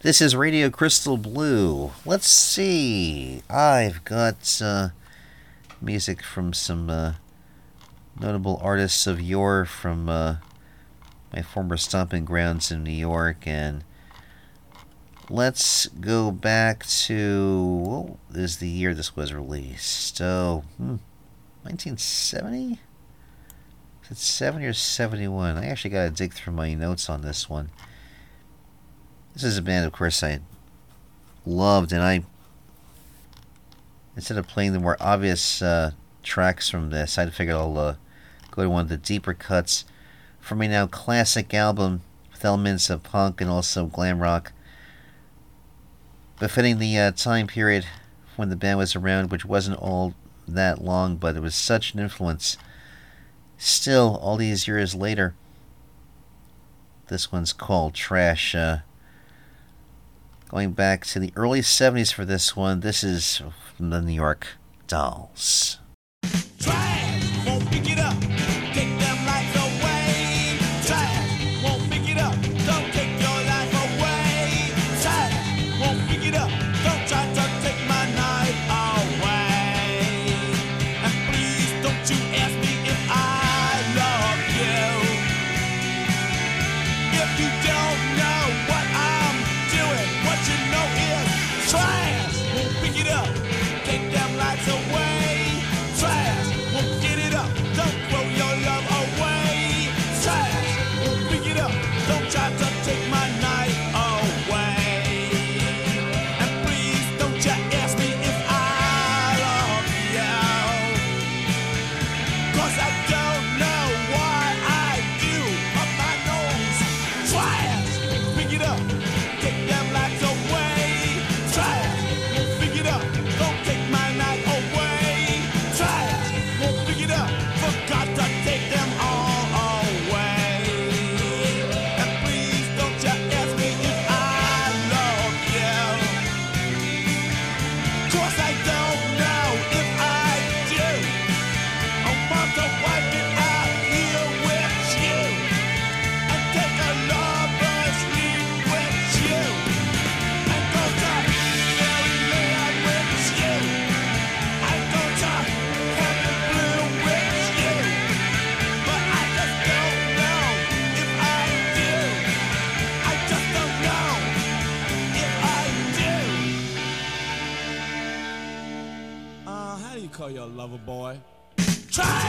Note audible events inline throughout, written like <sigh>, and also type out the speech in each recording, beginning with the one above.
This is Radio Crystal Blue. Let's see. I've got uh, music from some uh, notable artists of yore from uh, my former stomping grounds in New York. And let's go back to what is the year this was released? Oh, hmm, 1970? Is it 70 or 71? I actually got to dig through my notes on this one. This is a band, of course, I loved, and I instead of playing the more obvious uh, tracks from this, I figured I'll uh, go to one of the deeper cuts from a now classic album with elements of punk and also glam rock, befitting the uh, time period when the band was around, which wasn't all that long, but it was such an influence. Still, all these years later, this one's called Trash. Uh, Going back to the early 70s for this one, this is the New York Dolls. lover boy. Try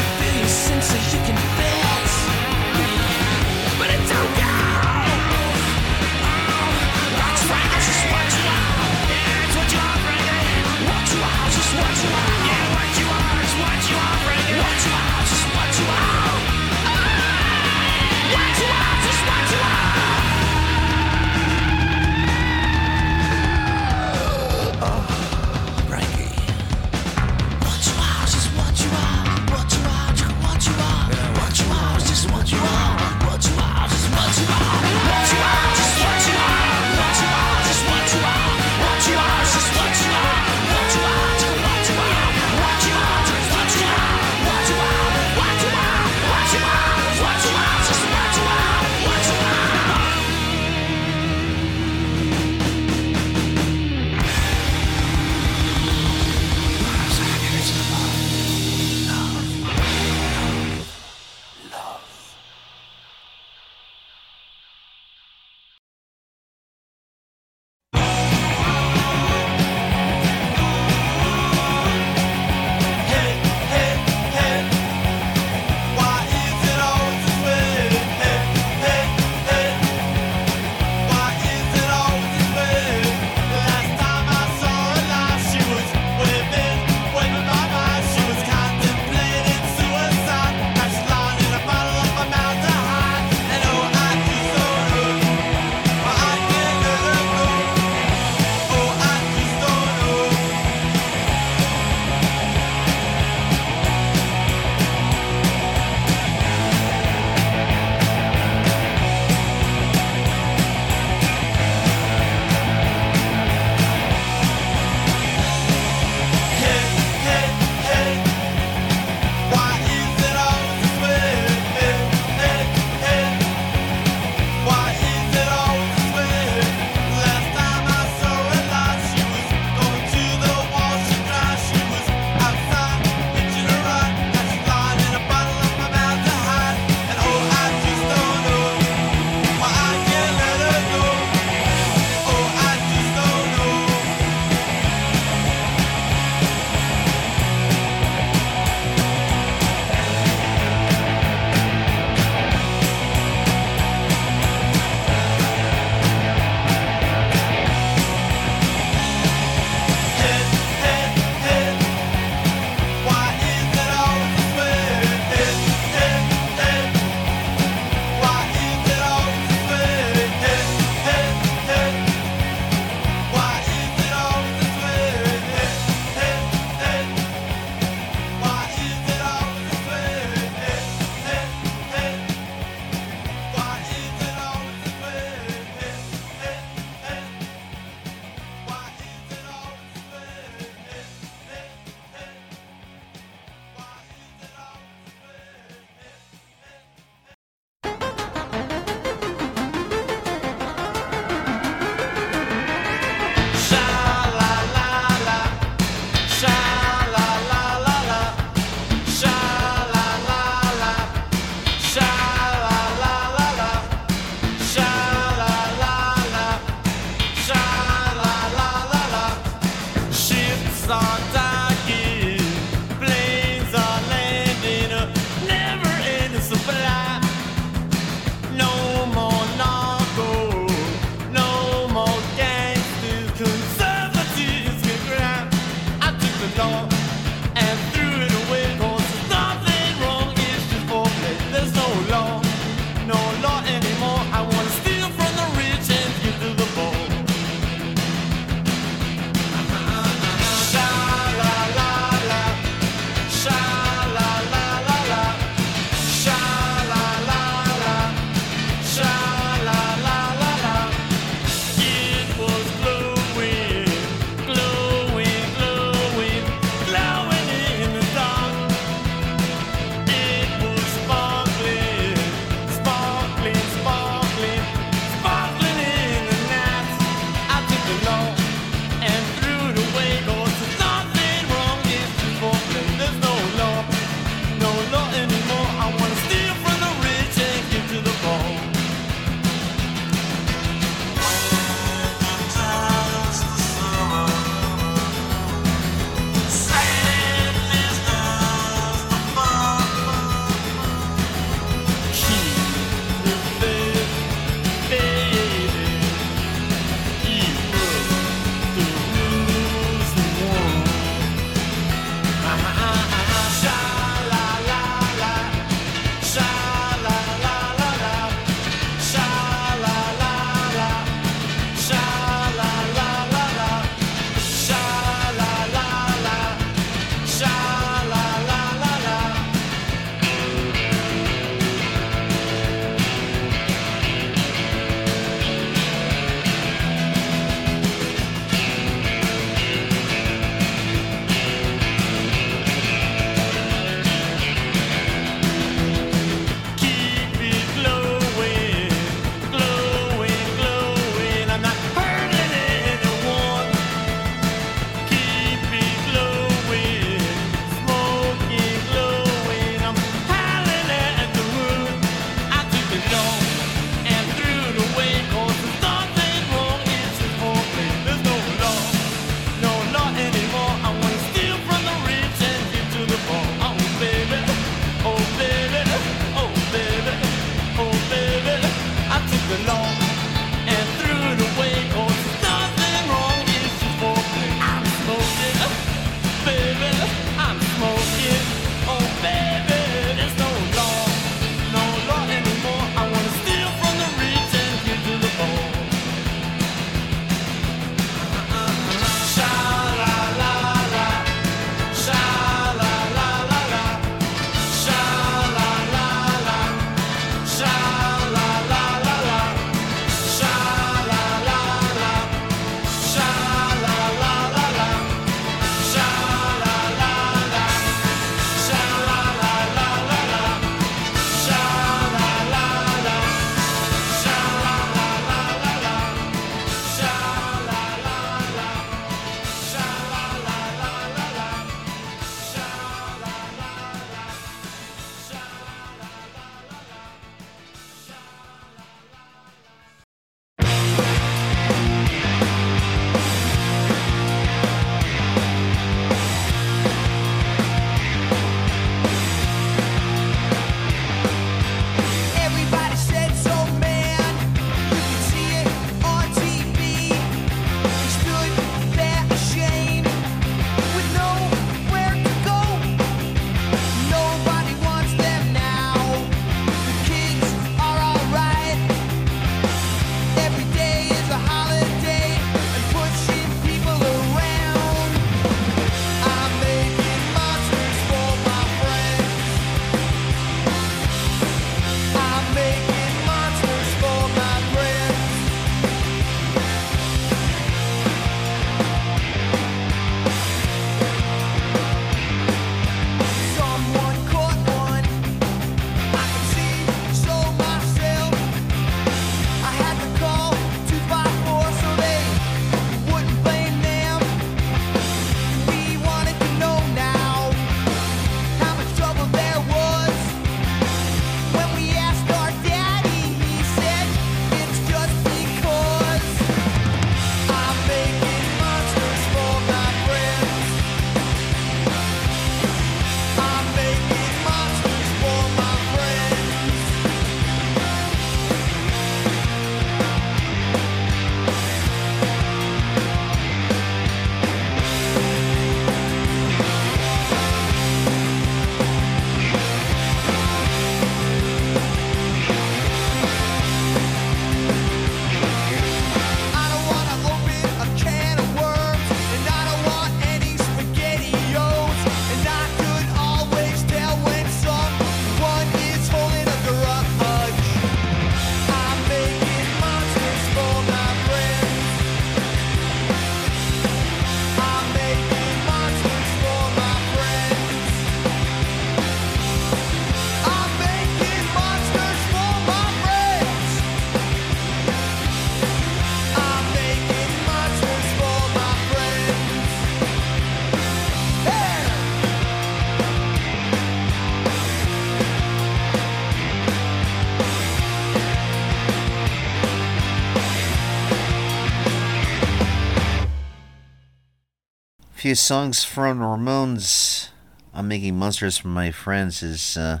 few songs from Ramones. I'm making monsters for my friends is uh,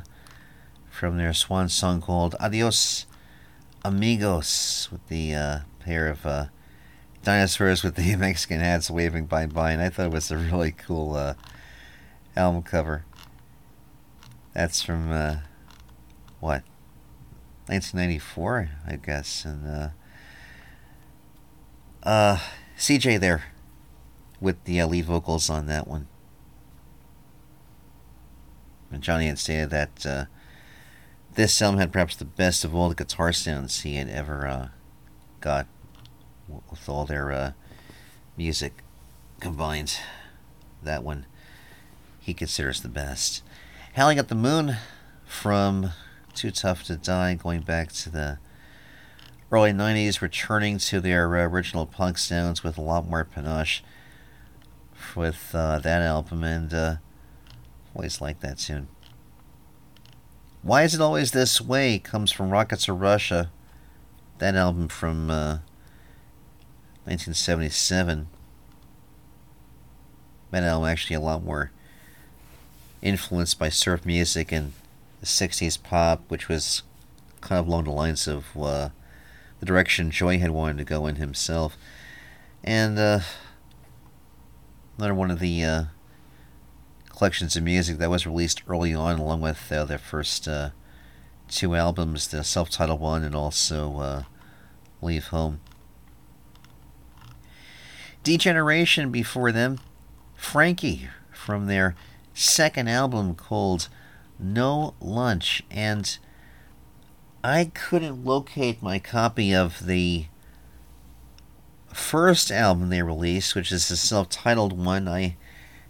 from their swan song called Adios Amigos with the uh, pair of uh, dinosaurs with the <laughs> Mexican hats waving bye bye, and I thought it was a really cool uh, album cover. That's from uh, what 1994, I guess, and uh, uh, CJ there with the lead vocals on that one. And Johnny had stated that uh, this album had perhaps the best of all the guitar sounds he had ever uh, got with all their uh, music combined. That one he considers the best. Howling at the Moon from Too Tough to Die, going back to the early 90s, returning to their uh, original punk sounds with a lot more panache with uh, that album, and uh, always like that tune. Why Is It Always This Way comes from Rocket to Russia, that album from uh, 1977. That album actually a lot more influenced by surf music and the 60s pop, which was kind of along the lines of uh, the direction Joey had wanted to go in himself. And uh, another one of the uh, collections of music that was released early on, along with uh, their first uh, two albums, the self titled one and also uh, Leave Home. D Generation before them, Frankie from their second album called No Lunch. And I couldn't locate my copy of the first album they released, which is the self titled one. I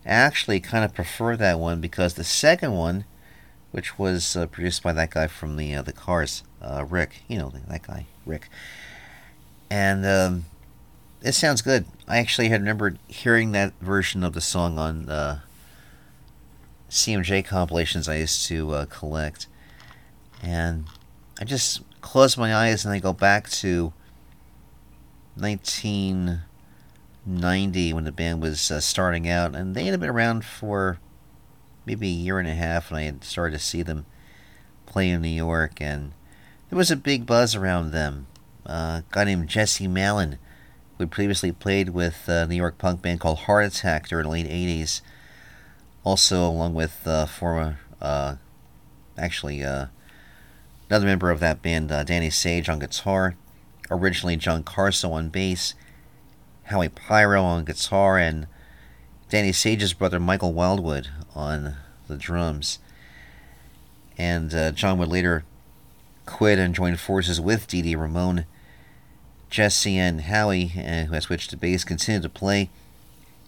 actually kind of prefer that one because the second one, which was uh, produced by that guy from the uh, the Cars, uh, Rick, you know that guy, Rick, and um, it sounds good. I actually had remembered hearing that version of the song on uh, CMJ compilations I used to uh, collect, and I just close my eyes and I go back to 1990 when the band was uh, starting out, and they had been around for maybe a year and a half, and I had started to see them play in New York, and there was a big buzz around them. Uh, a guy named Jesse Malin who had previously played with a New York punk band called Heart Attack during the late 80s. Also, along with uh, former, uh, actually, uh, another member of that band, uh, Danny Sage, on guitar. Originally, John Carso on bass, Howie Pyro on guitar, and Danny Sage's brother, Michael Wildwood, on the drums. And uh, John would later quit and join forces with Dee Dee Ramone Jesse and Howie, uh, who has switched to bass, continued to play,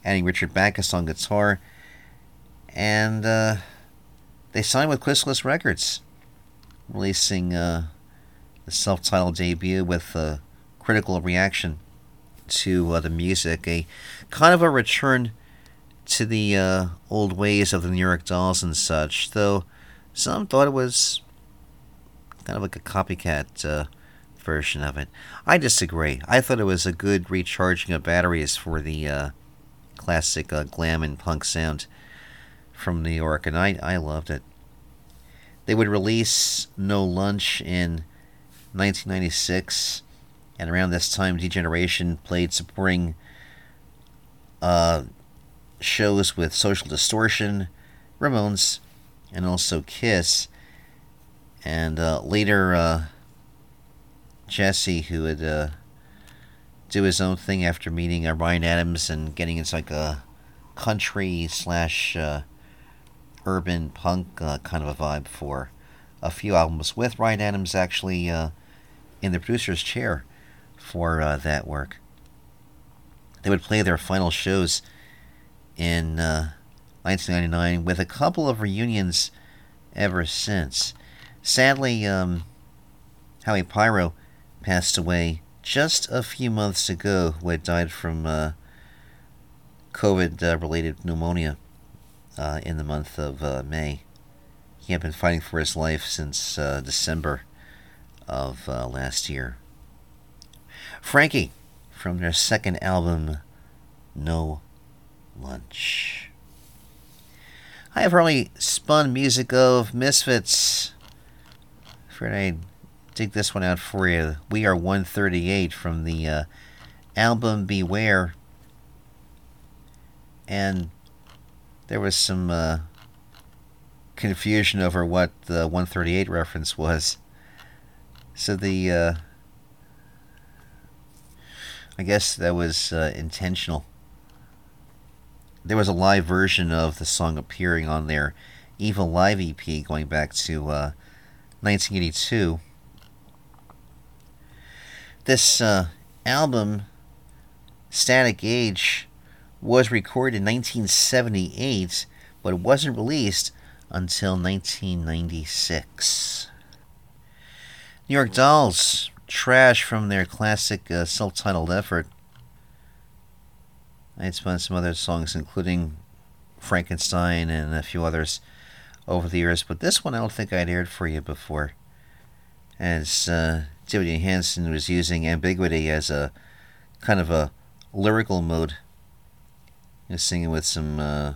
adding Richard Bacchus on guitar. And uh, they signed with Chrysalis Records, releasing uh, the self titled debut with a critical reaction to uh, the music. A kind of a return to the uh, old ways of the New York Dolls and such, though some thought it was kind of like a copycat uh, version of it. I disagree. I thought it was a good recharging of batteries for the uh, classic uh, glam and punk sound from New York, and I, I loved it. They would release No Lunch in 1996, and around this time, D Generation played supporting uh, shows with Social Distortion, Ramones, and also Kiss. And uh, later, uh, Jesse, who would uh, do his own thing after meeting uh, Ryan Adams and getting into like a country slash uh, urban punk kind of a vibe for a few albums, with Ryan Adams actually uh, in the producer's chair for uh, that work. They would play their final shows in 1999 with a couple of reunions ever since. Sadly, um, Howie Pyro passed away just a few months ago, who had died from uh, COVID uh, related pneumonia uh, in the month of uh, May. He had been fighting for his life since uh, December of uh, last year. Frankie, from their second album, No lunch. I have early spun music of Misfits. Afraid I'd dig this one out for you. We Are 138 from the uh, album Beware. And there was some uh, confusion over what the 138 reference was. So the. Uh, I guess that was uh, intentional. There was a live version of the song appearing on their Evil Live EP going back to uh, 1982. This uh, album, Static Age, was recorded in 1978, but it wasn't released until 1996. New York Dolls, trash from their classic uh, self titled effort. I had spun some other songs, including Frankenstein and a few others over the years, but this one I don't think I'd aired for you before. As uh, David Johansen was using ambiguity as a kind of a lyrical mode, you know, singing with some uh,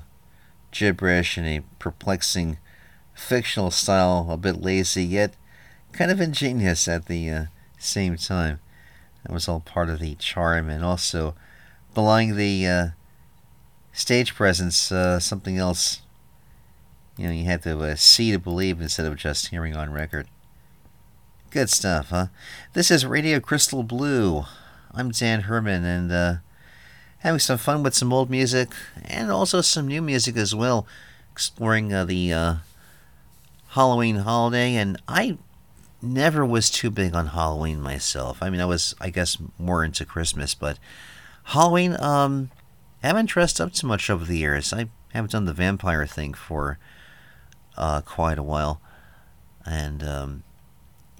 gibberish and a perplexing fictional style, a bit lazy yet kind of ingenious at the uh, same time. That was all part of the charm, and also belying the uh, stage presence, uh, something else. You know, you had to uh, see to believe instead of just hearing on record. Good stuff, huh? This is Radio Crystal Blue. I'm Dan Herman, and uh, having some fun with some old music and also some new music as well, exploring uh, the uh, Halloween holiday. And I never was too big on Halloween myself. I mean, I was, I guess, more into Christmas, but Halloween, um, haven't dressed up too much over the years. I haven't done the vampire thing for uh, quite a while, and um,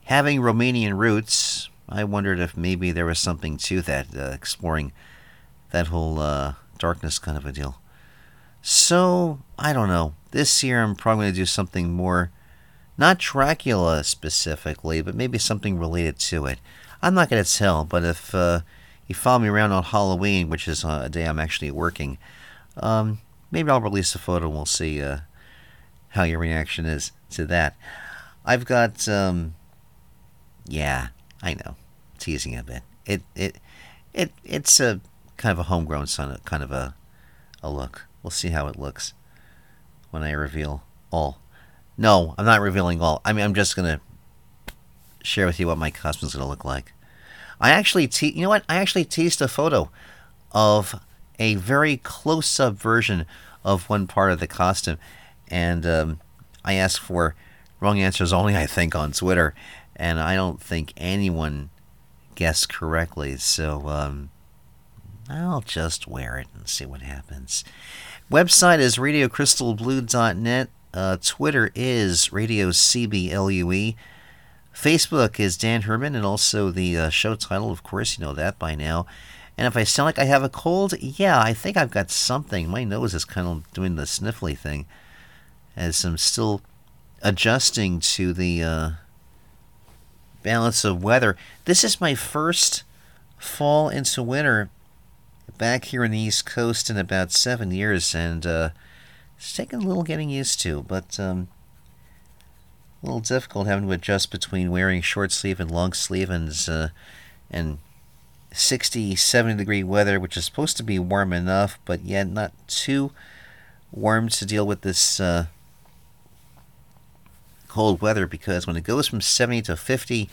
having Romanian roots, I wondered if maybe there was something to that, uh, exploring that whole uh, darkness kind of a deal. So I don't know. This year, I'm probably going to do something more not Dracula specifically, but maybe something related to it. I'm not going to tell, but if uh, you follow me around on Halloween, which is uh, a day I'm actually working, um, maybe I'll release a photo and we'll see uh, how your reaction is to that. I've got, um, yeah, I know, teasing a bit. It it it it's a kind of a homegrown son, kind of a a look. We'll see how it looks when I reveal all. No, I'm not revealing all. I mean, I'm just gonna share with you what my costume's gonna look like. I actually, te- you know what? I actually teased a photo of a very close-up version of one part of the costume, and um, I asked for wrong answers only. I think on Twitter, and I don't think anyone guessed correctly. So um, I'll just wear it and see what happens. Website is radiocrystalblue.net. Uh, Twitter is Radio CBLUE. Facebook is Dan Herman, and also the uh, show title, of course, you know that by now. And if I sound like I have a cold, yeah, I think I've got something. My nose is kind of doing the sniffly thing as I'm still adjusting to the uh, balance of weather. This is my first fall into winter back here on the East Coast in about seven years, and uh, it's taken a little getting used to, but um, a little difficult having to adjust between wearing short sleeve and long sleeve and uh, and 60, 70 degree weather, which is supposed to be warm enough, but yet not too warm to deal with this uh, cold weather. Because when it goes from 70 to 50,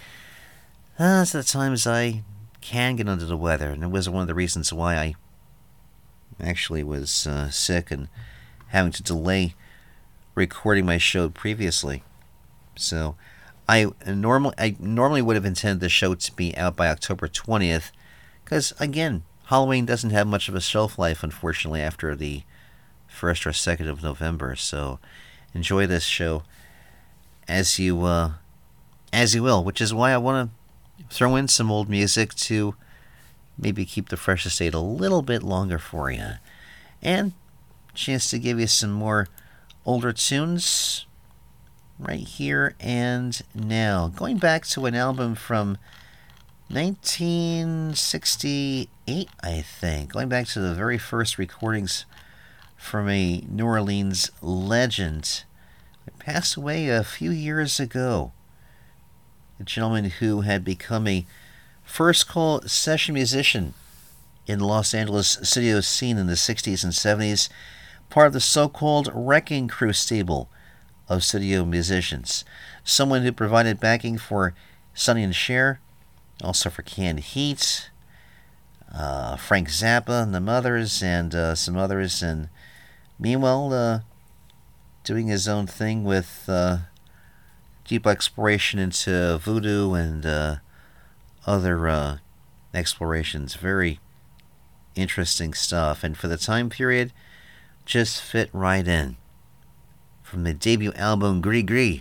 uh, that's the times I can get under the weather, and it was one of the reasons why I actually was uh, sick and having to delay recording my show previously. So I normally I normally would have intended the show to be out by October 20th because again, Halloween doesn't have much of a shelf life unfortunately after the first or second of November. So enjoy this show as you uh, as you will, which is why I want to throw in some old music to maybe keep the fresh estate a little bit longer for you. And chance to give you some more older tunes right here and now. Going back to an album from 1968, I think. Going back to the very first recordings from a New Orleans legend. It passed away a few years ago. A gentleman who had become a first call session musician in Los Angeles studio scene in the 60s and 70s, part of the so called Wrecking Crew stable of studio musicians. Someone who provided backing for Sonny and Cher, also for Canned Heat, uh, Frank Zappa and the Mothers, and uh, some others. And meanwhile, uh, doing his own thing with uh, deep exploration into voodoo and uh, other uh, explorations. Very interesting stuff. And for the time period, just fit right in. From the debut album Gris Gris,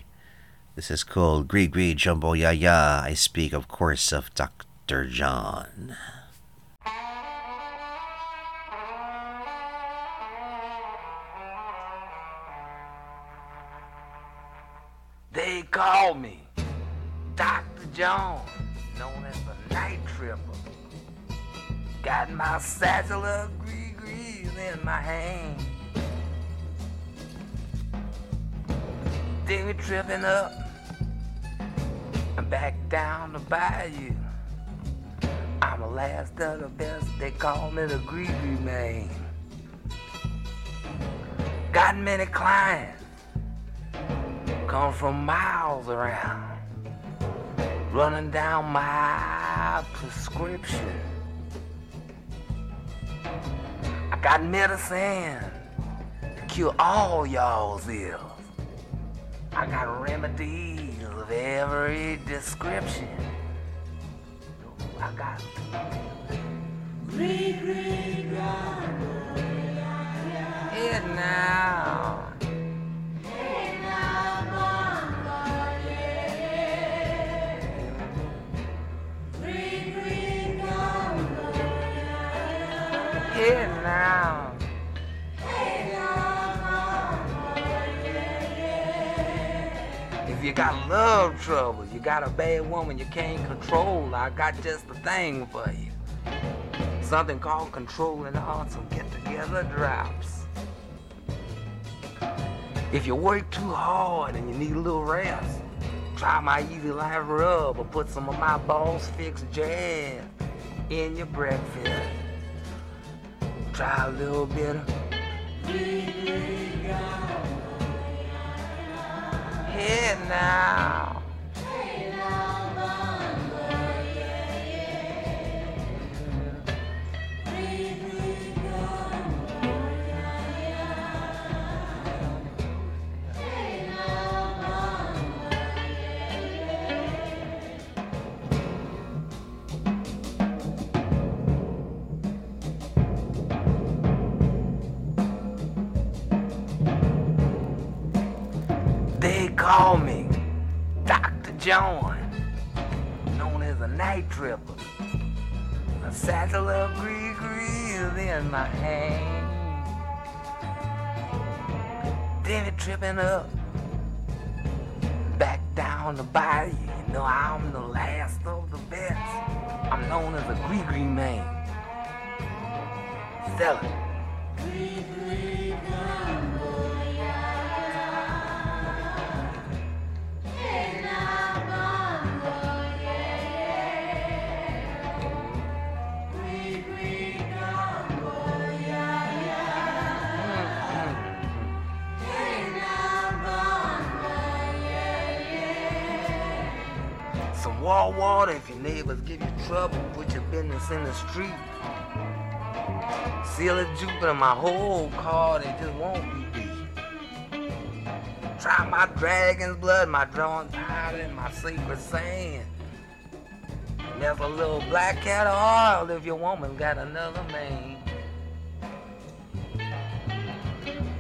this is called Gris Gris Gumbo Ya Ya. I speak, of course, of Dr. John. They call me Dr. John, known as the Night Tripper. Got my satchel of gris gris in my hand. They be tripping up and back down the bayou. I'm the last of the best, they call me the gris man. Got many clients come from miles around, running down my prescription. I got medicine to cure all y'all's ills. I got remedies of every description. I got it now. Here now. If you got love trouble, you got a bad woman you can't control, I got just the thing for you. Something called controlling on some get together drops. If you work too hard and you need a little rest, try my Easy Life Rub or put some of my Boss Fix jam in your breakfast. Try a little bit of Here now. They call me Dr. John, known as a night tripper. A satchel of gris gris in my hand. Then it tripping up, back down the bayou. You know I'm the last of the best. I'm known as a gris gris man. Sell it. Some wall water if your neighbors give you trouble. Put your business in the street. Seal of Jupiter, my whole card, it just won't be beat. Try my dragon's blood, my drawn powder, and my secret sand. And There's a little black cat oil if your woman got another man.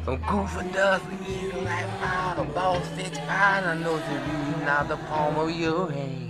Some goofer dust, you like powder, boss fix powder, knows you reading out the palm of your hand.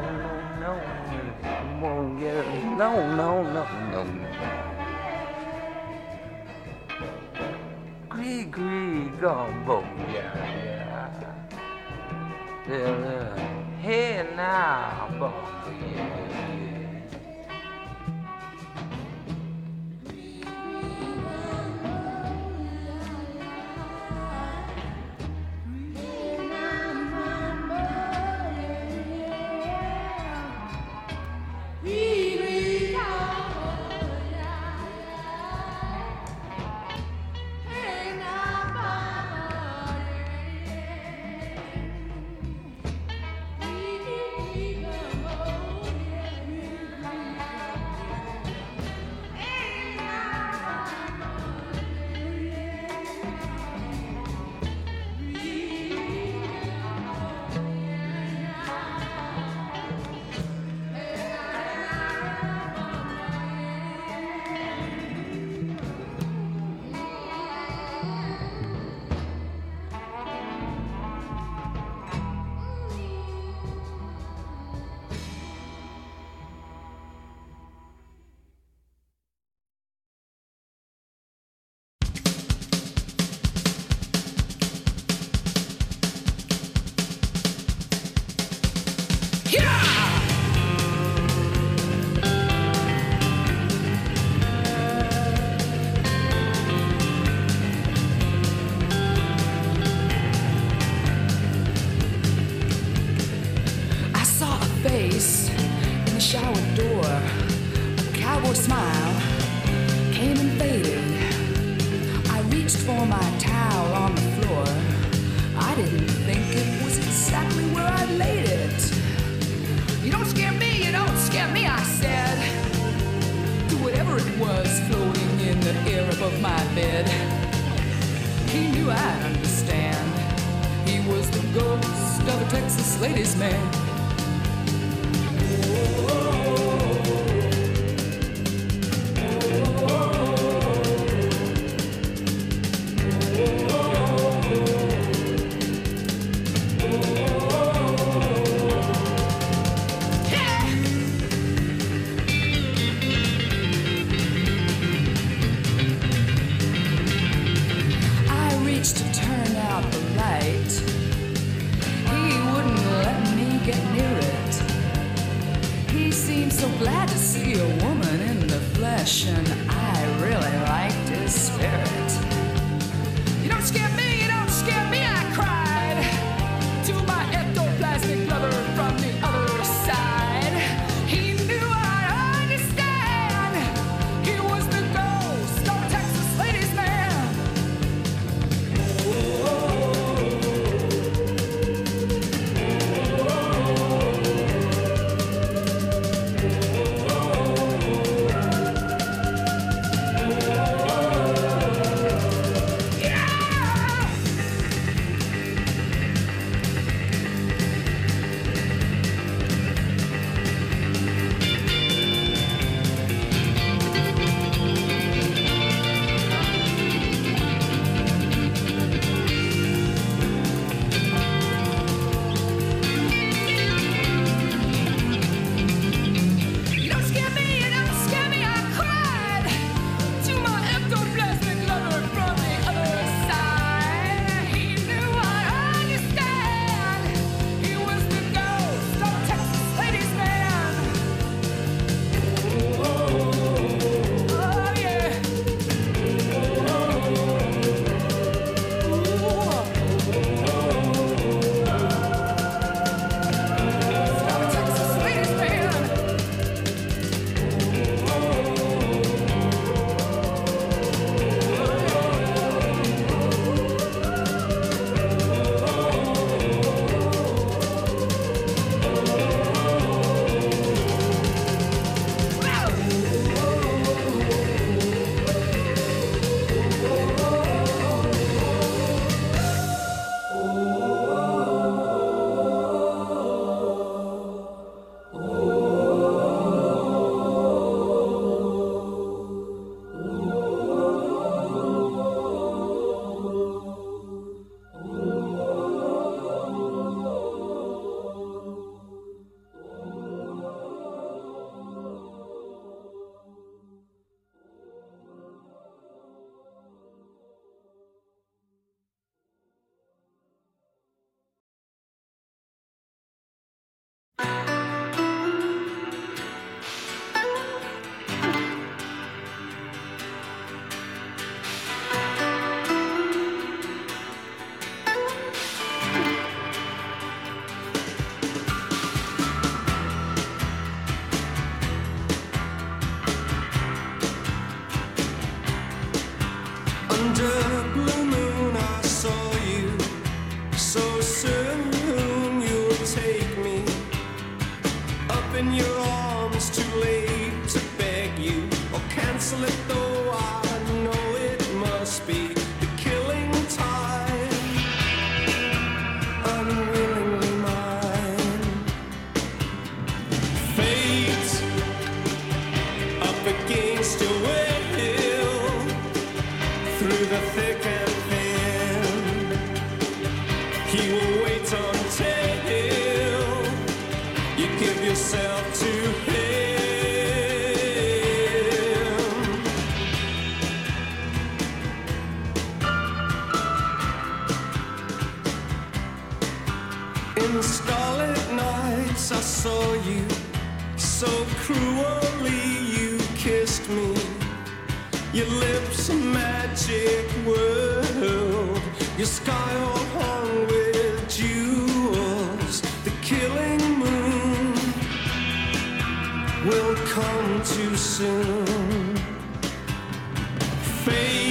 no, no, no, yeah, no, no, no, no. Gree, gree, gumbo, yeah, yeah. Hey now, boy, yeah. In starlit nights, I saw you so cruelly. You kissed me. Your lips, a magic world. Your sky all hung with jewels. The killing moon will come too soon. Fade.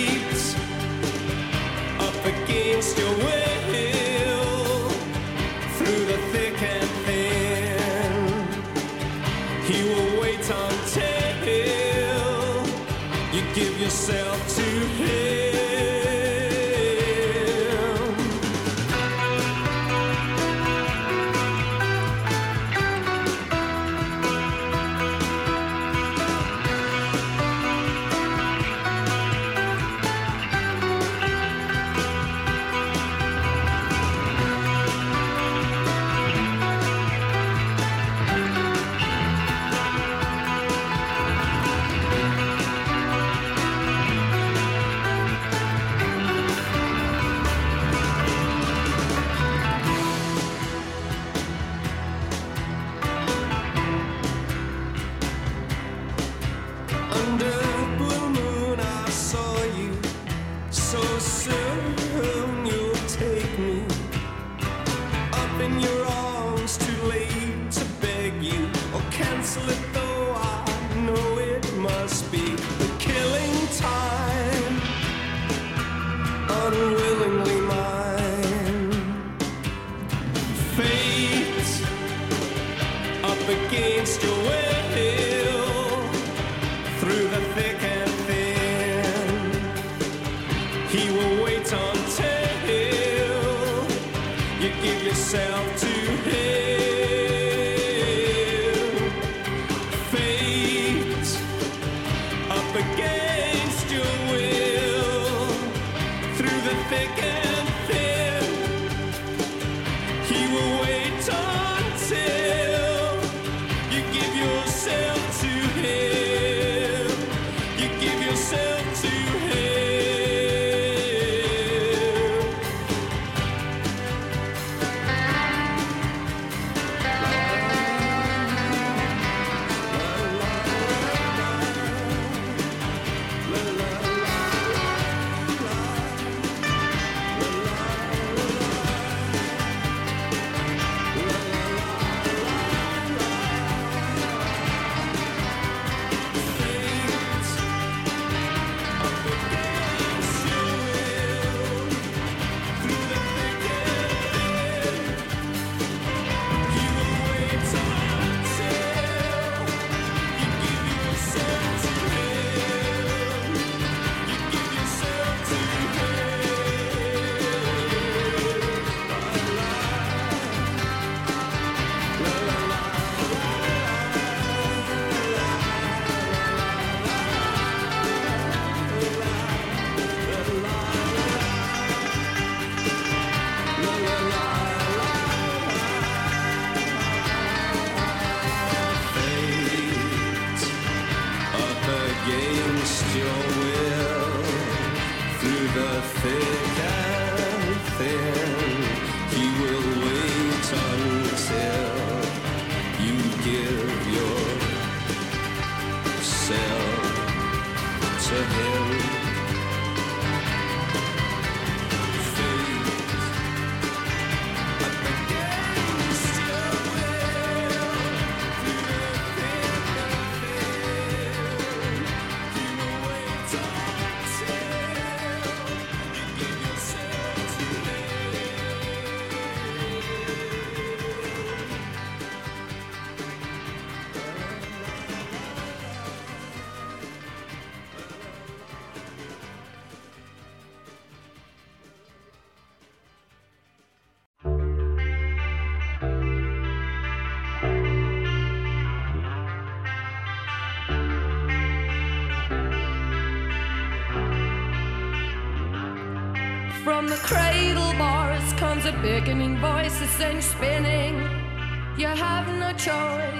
Comes a beckoning voice that sends you spinning. You have no choice.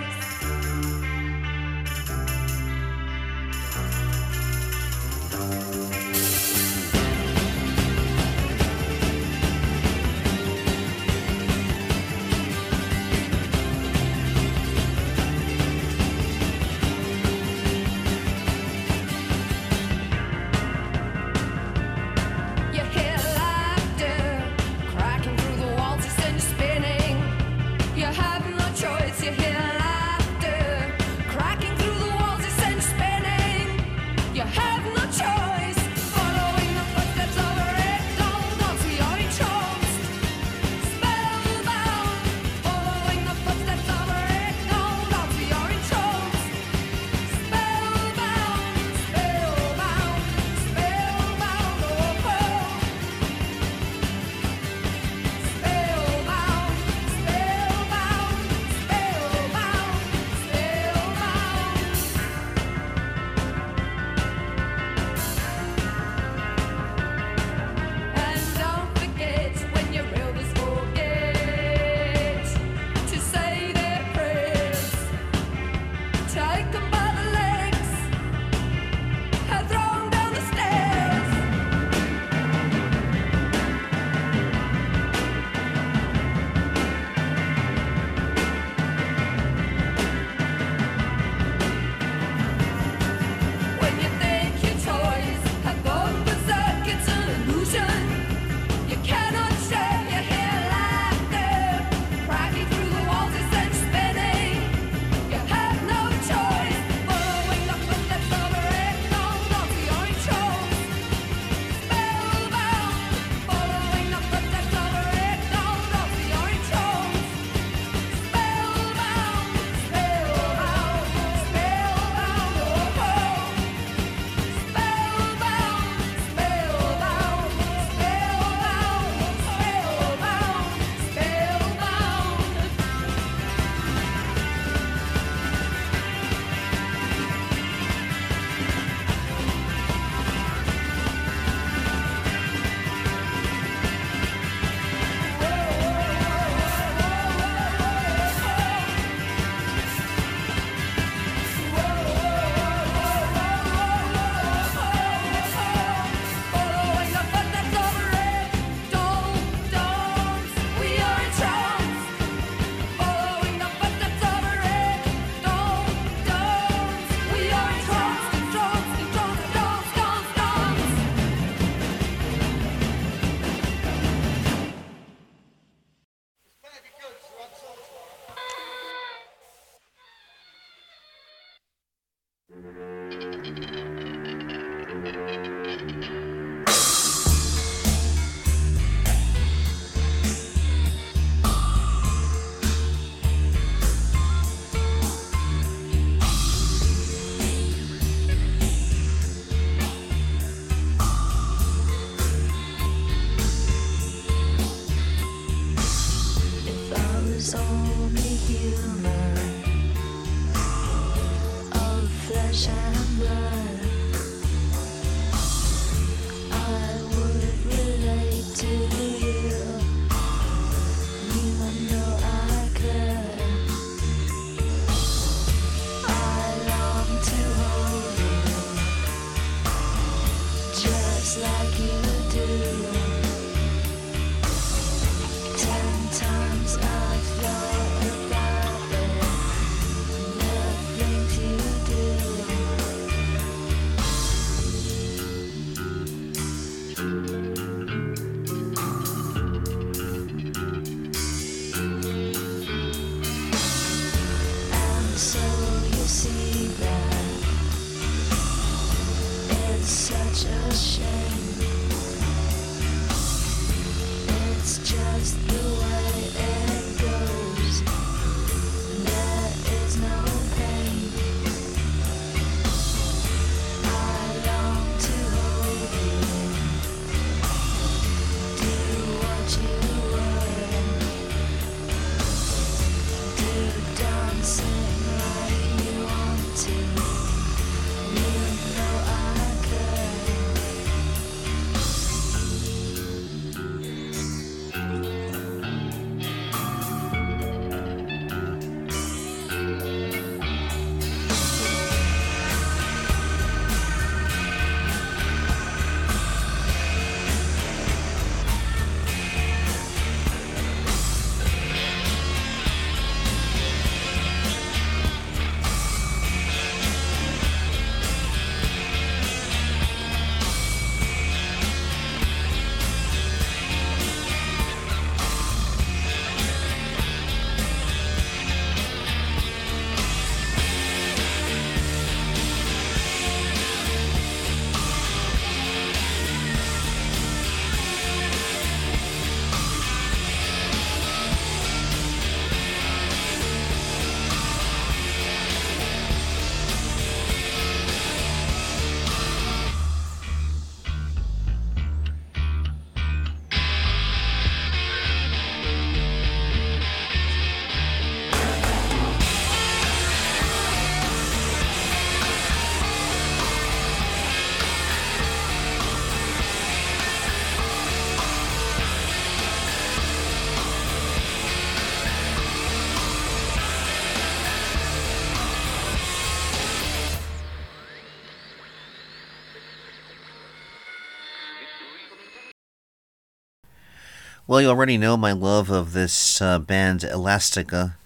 Well, you already know my love of this uh, band Elastica.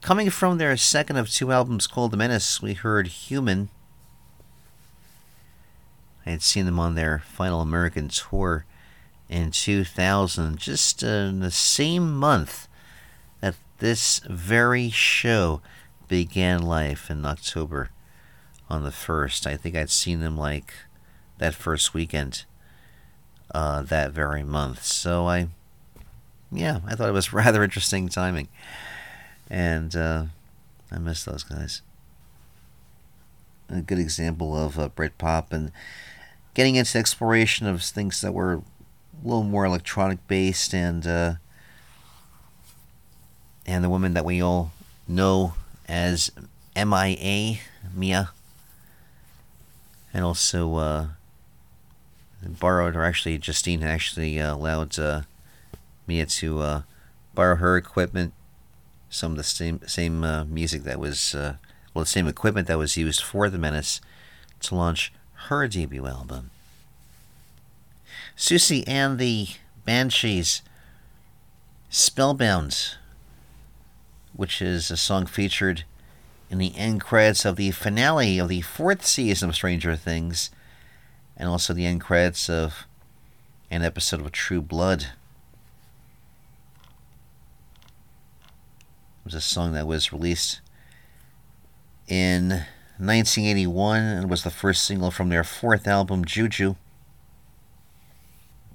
Coming from their second of two albums called The Menace, we heard Human. I had seen them on their final American tour in 2000, just uh, in the same month that this very show began life in October on the 1st. I think I'd seen them like that first weekend uh, that very month. So I, yeah, I thought it was <laughs> rather interesting timing. And uh, I miss those guys. A good example of uh, Britpop and getting into exploration of things that were a little more electronic based and uh, and the woman that we all know as MIA, Mia, and also uh, borrowed, or actually Justine actually uh, allowed uh, Mia to uh, borrow her equipment, some of the same same uh, music that was, uh, well, the same equipment that was used for the Menace to launch her debut album. Siouxsie and the Banshees, Spellbound, which is a song featured in the end credits of the finale of the fourth season of Stranger Things, and also the end credits of an episode of True Blood. Was a song that was released in 1981 and was the first single from their fourth album, Juju.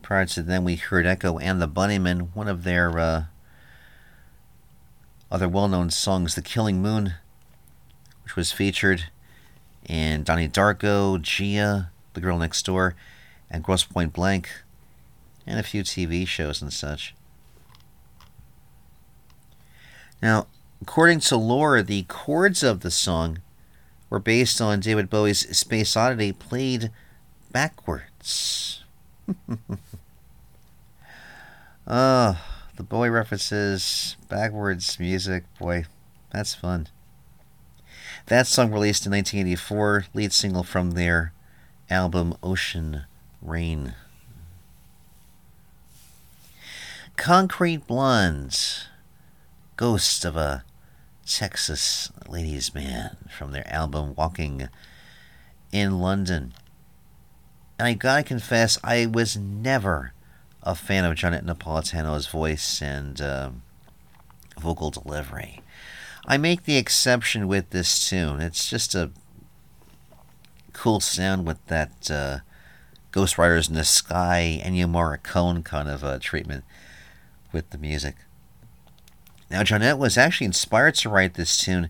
Prior to then, we heard Echo and the Bunnymen, one of their uh, other well known songs, The Killing Moon, which was featured in Donnie Darko, Gia, The Girl Next Door, and Grosse Pointe Blank, and a few TV shows and such. Now, according to lore, the chords of the song were based on David Bowie's Space Oddity played backwards. oh, <laughs> the Bowie references, backwards music, boy, that's fun. That song released in 1984, lead single from their album Ocean Rain. Concrete Blondes, Ghost of a Texas Ladies Man from their album Walking in London. And I gotta confess, I was never a fan of Johnette Napolitano's voice and uh, vocal delivery. I make the exception with this tune. It's just a cool sound with that uh, Ghost Riders in the Sky, Ennio Morricone kind of uh, treatment with the music. Now, Johnette was actually inspired to write this tune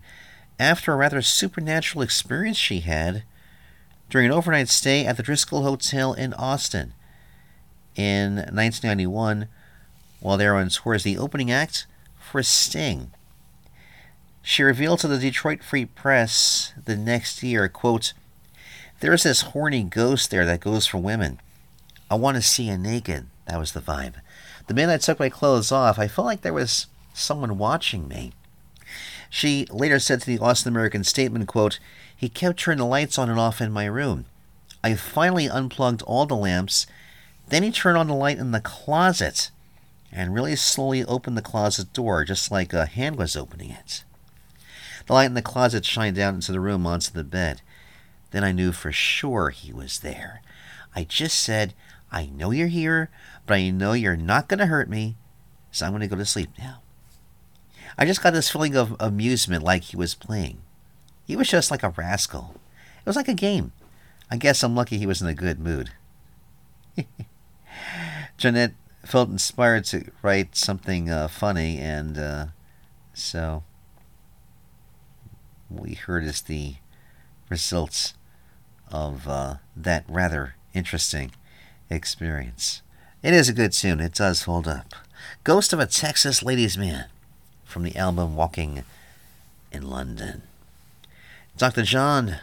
after a rather supernatural experience she had during an overnight stay at the Driscoll Hotel in Austin. In 1991, while they were on tour as the opening act for Sting. She revealed to the Detroit Free Press the next year, quote, There's this horny ghost there that goes for women. I want to see you naked. That was the vibe. The minute I took my clothes off, I felt like there was someone watching me. She later said to the Austin American Statesman, quote, He kept turning the lights on and off in my room. I finally unplugged all the lamps. Then he turned on the light in the closet and really slowly opened the closet door, just like a hand was opening it. The light in the closet shined down into the room onto the bed. Then I knew for sure he was there. I just said, I know you're here, but I know you're not going to hurt me, so I'm going to go to sleep now. I just got this feeling of amusement like he was playing. He was just like a rascal. It was like a game. I guess I'm lucky he was in a good mood. <laughs> Johnette felt inspired to write something uh, funny, and uh, so we heard is the results of uh, that rather interesting experience. It is a good tune. It does hold up. Ghost of a Texas Ladies Man from the album Walking in London. Dr. John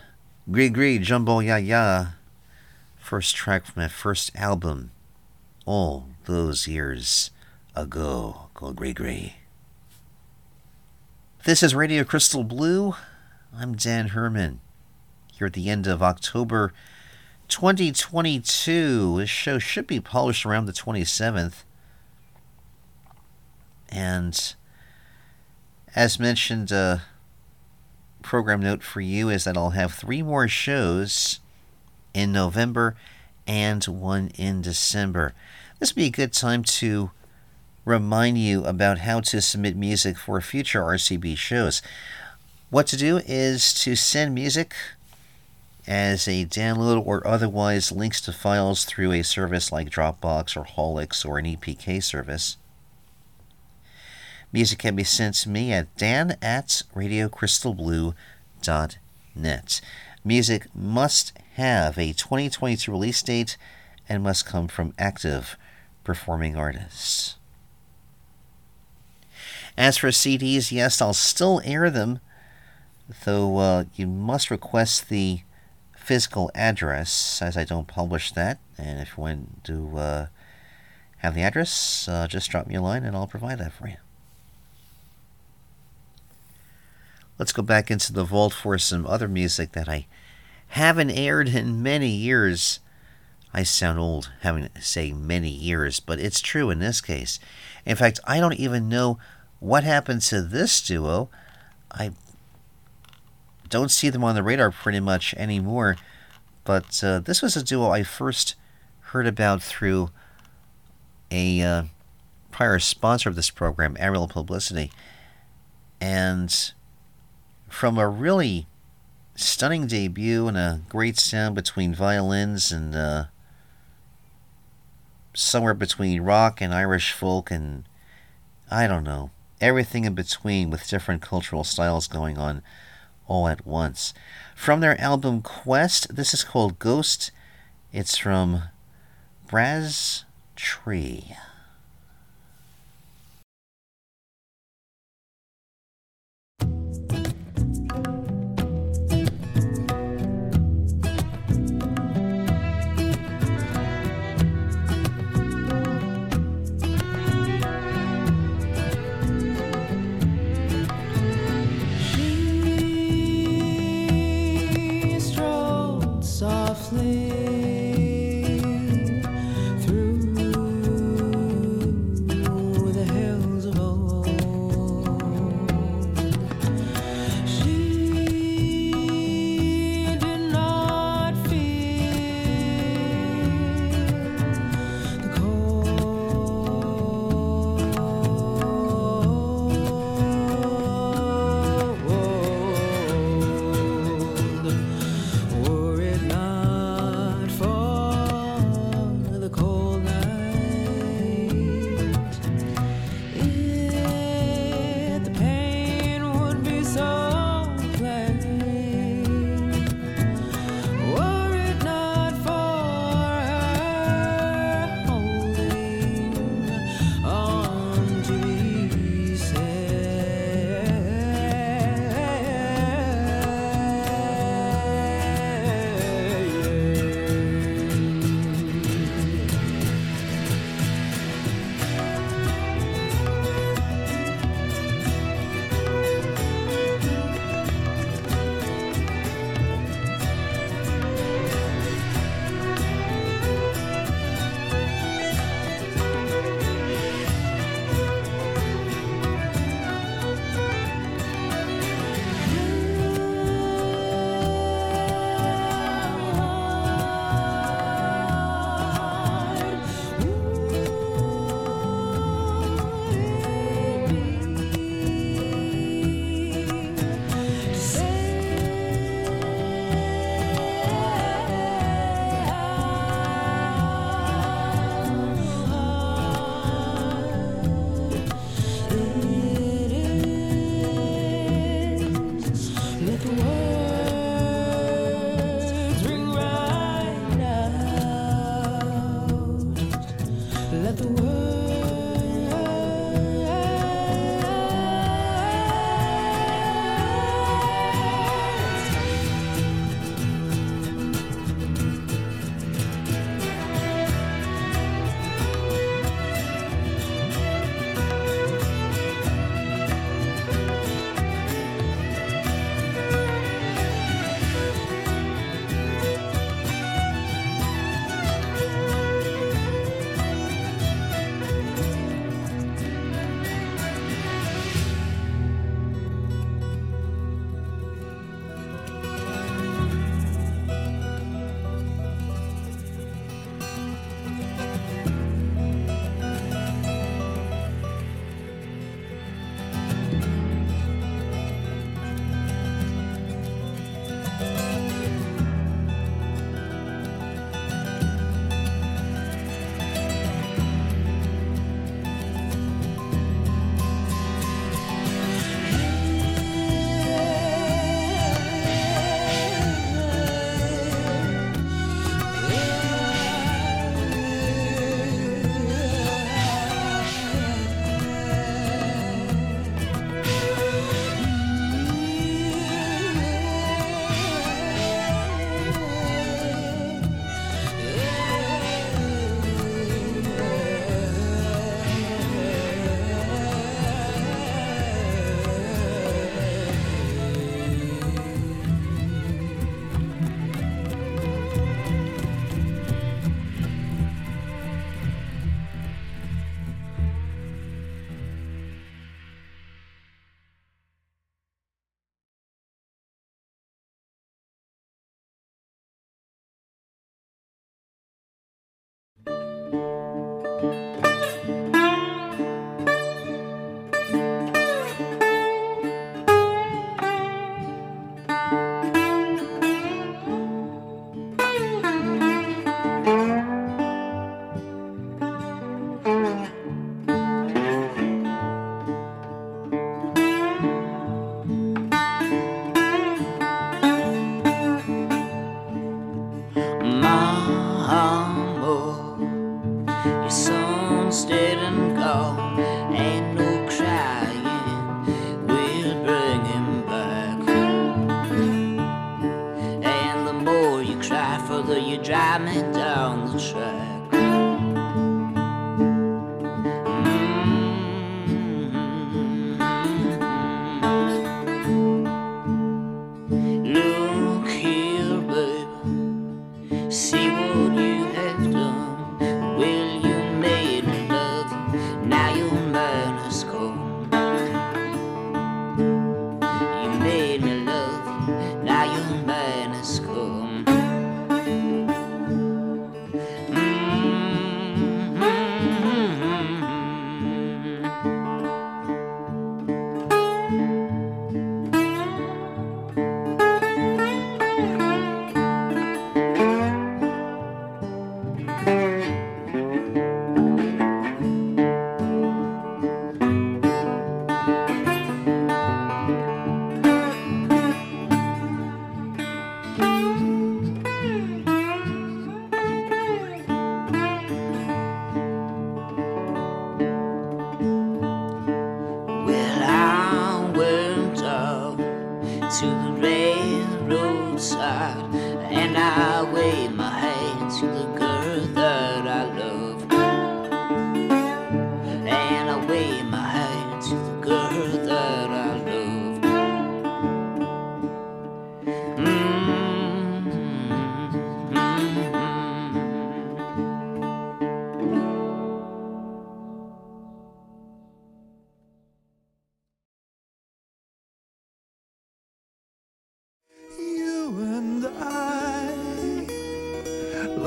Gree Gumbo Ya Ya, first track from my first album, all those years ago, called Gree. This is Radio Crystal Blue. I'm Dan Herman. Here at the end of October 2022. This show should be published around the 27th. And as mentioned, uh, program note for you is that I'll have three more shows in November and one in December. This would be a good time to remind you about how to submit music for future RCB shows. What to do is to send music as a download or otherwise links to files through a service like Dropbox or Holix or an EPK service. Music can be sent to me at dan at radiocrystalblue.net. Music must have a 2022 release date and must come from active performing artists. As for CDs, yes, I'll still air them, though uh, you must request the physical address as I don't publish that. And if you want to uh, have the address, uh, just drop me a line and I'll provide that for you. Let's go back into the vault for some other music that I haven't aired in many years. I sound old having to say many years, but it's true in this case. In fact, I don't even know what happened to this duo. I don't see them on the radar pretty much anymore, but uh, this was a duo I first heard about through a uh, prior sponsor of this program, Ariel Publicity. And from a really stunning debut and a great sound between violins and uh, somewhere between rock and Irish folk and I don't know, everything in between with different cultural styles going on all at once. From their album Quest, this is called Ghost. It's from Braz Tree.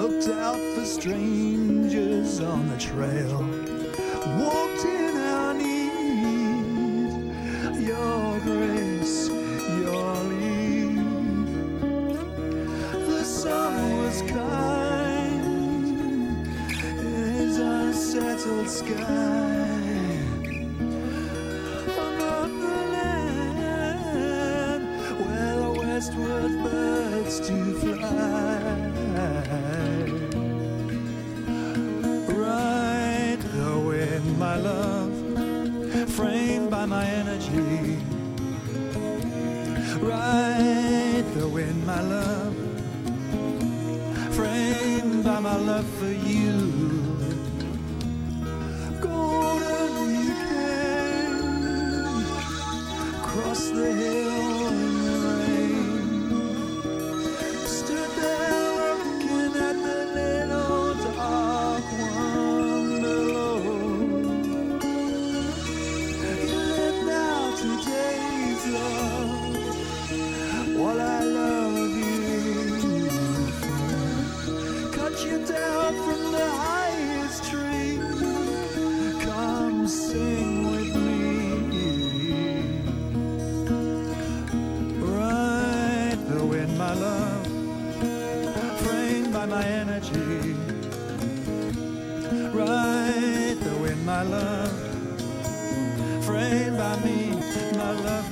looked out for strangers on the trail, walked in our need, your grace, your lead. The sun was kind in his unsettled sky. love for you. loved, framed by me, my love.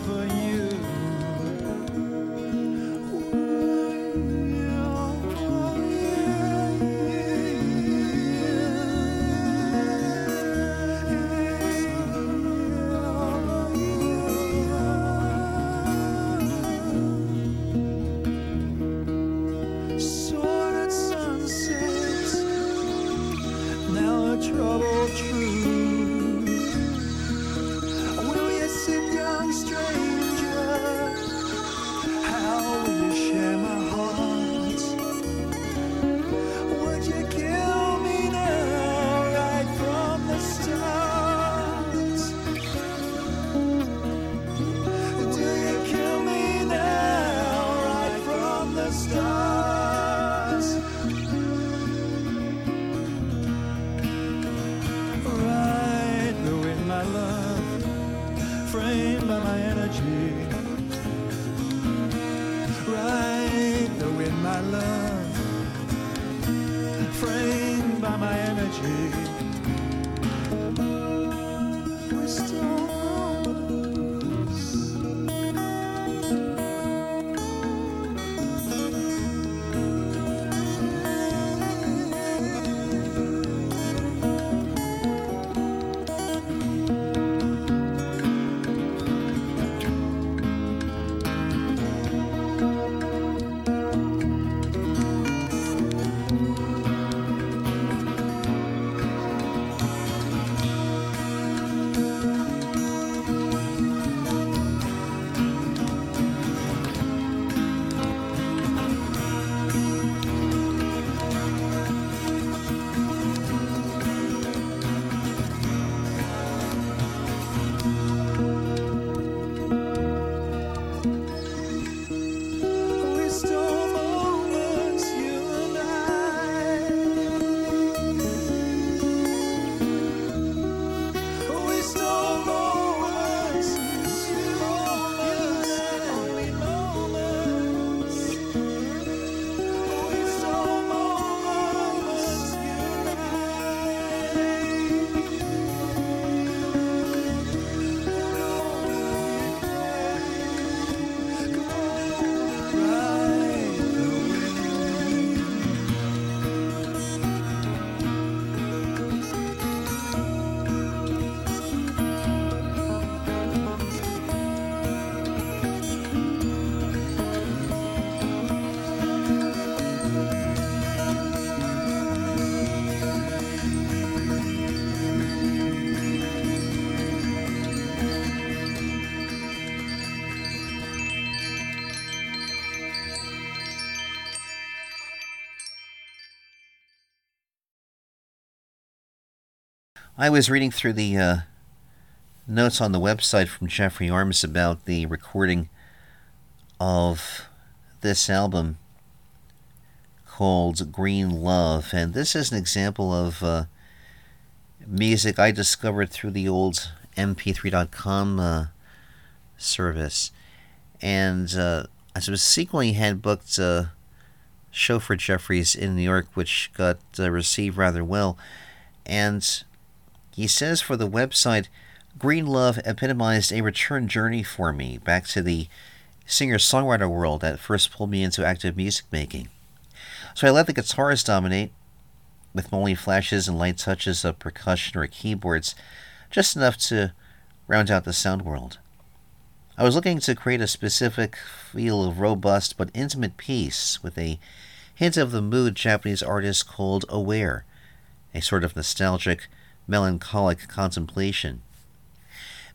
I was reading through the uh, notes on the website from Geoffrey Armes about the recording of this album called Green Love, and this is an example of uh, music I discovered through the old MP3.com uh, service. And uh, I subsequently had booked a show for Jeffries in New York, which got uh, received rather well. And he says for the website, Green Love epitomized a return journey for me back to the singer songwriter world that first pulled me into active music making. So I let the guitars dominate, with only flashes and light touches of percussion or keyboards, just enough to round out the sound world. I was looking to create a specific feel of robust but intimate peace with a hint of the mood Japanese artists called aware, a sort of nostalgic, melancholic contemplation.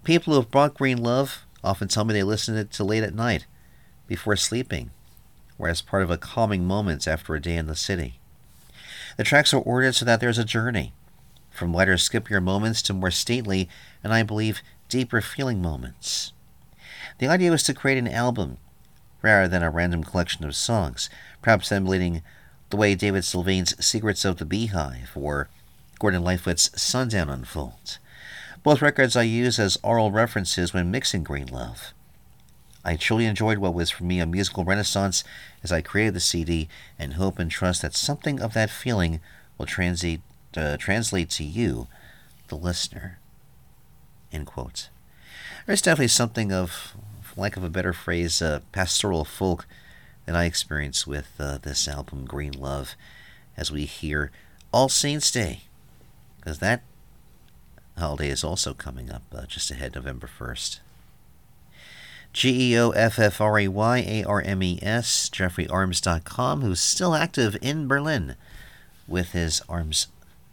People who have brought Green Love often tell me they listen to it late at night, before sleeping, or as part of a calming moment after a day in the city. The tracks are ordered so that there's a journey, from lighter, skippier moments to more stately and, I believe, deeper feeling moments. The idea was to create an album rather than a random collection of songs, perhaps emulating the way David Sylvian's Secrets of the Beehive or Gordon Lightfoot's Sundown unfolds. Both records I use as aural references when mixing Green Love. I truly enjoyed what was for me a musical renaissance as I created the CD and hope and trust that something of that feeling will translate, uh, translate to you, the listener. End quote. There's definitely something of, for lack of a better phrase, uh, pastoral folk that I experience with uh, this album, Green Love, as we hear All Saints Day, because that holiday is also coming up uh, just ahead, November 1st. G E O F F R A Y A R M E S, GeoffreyArmes.com, who's still active in Berlin with his Armes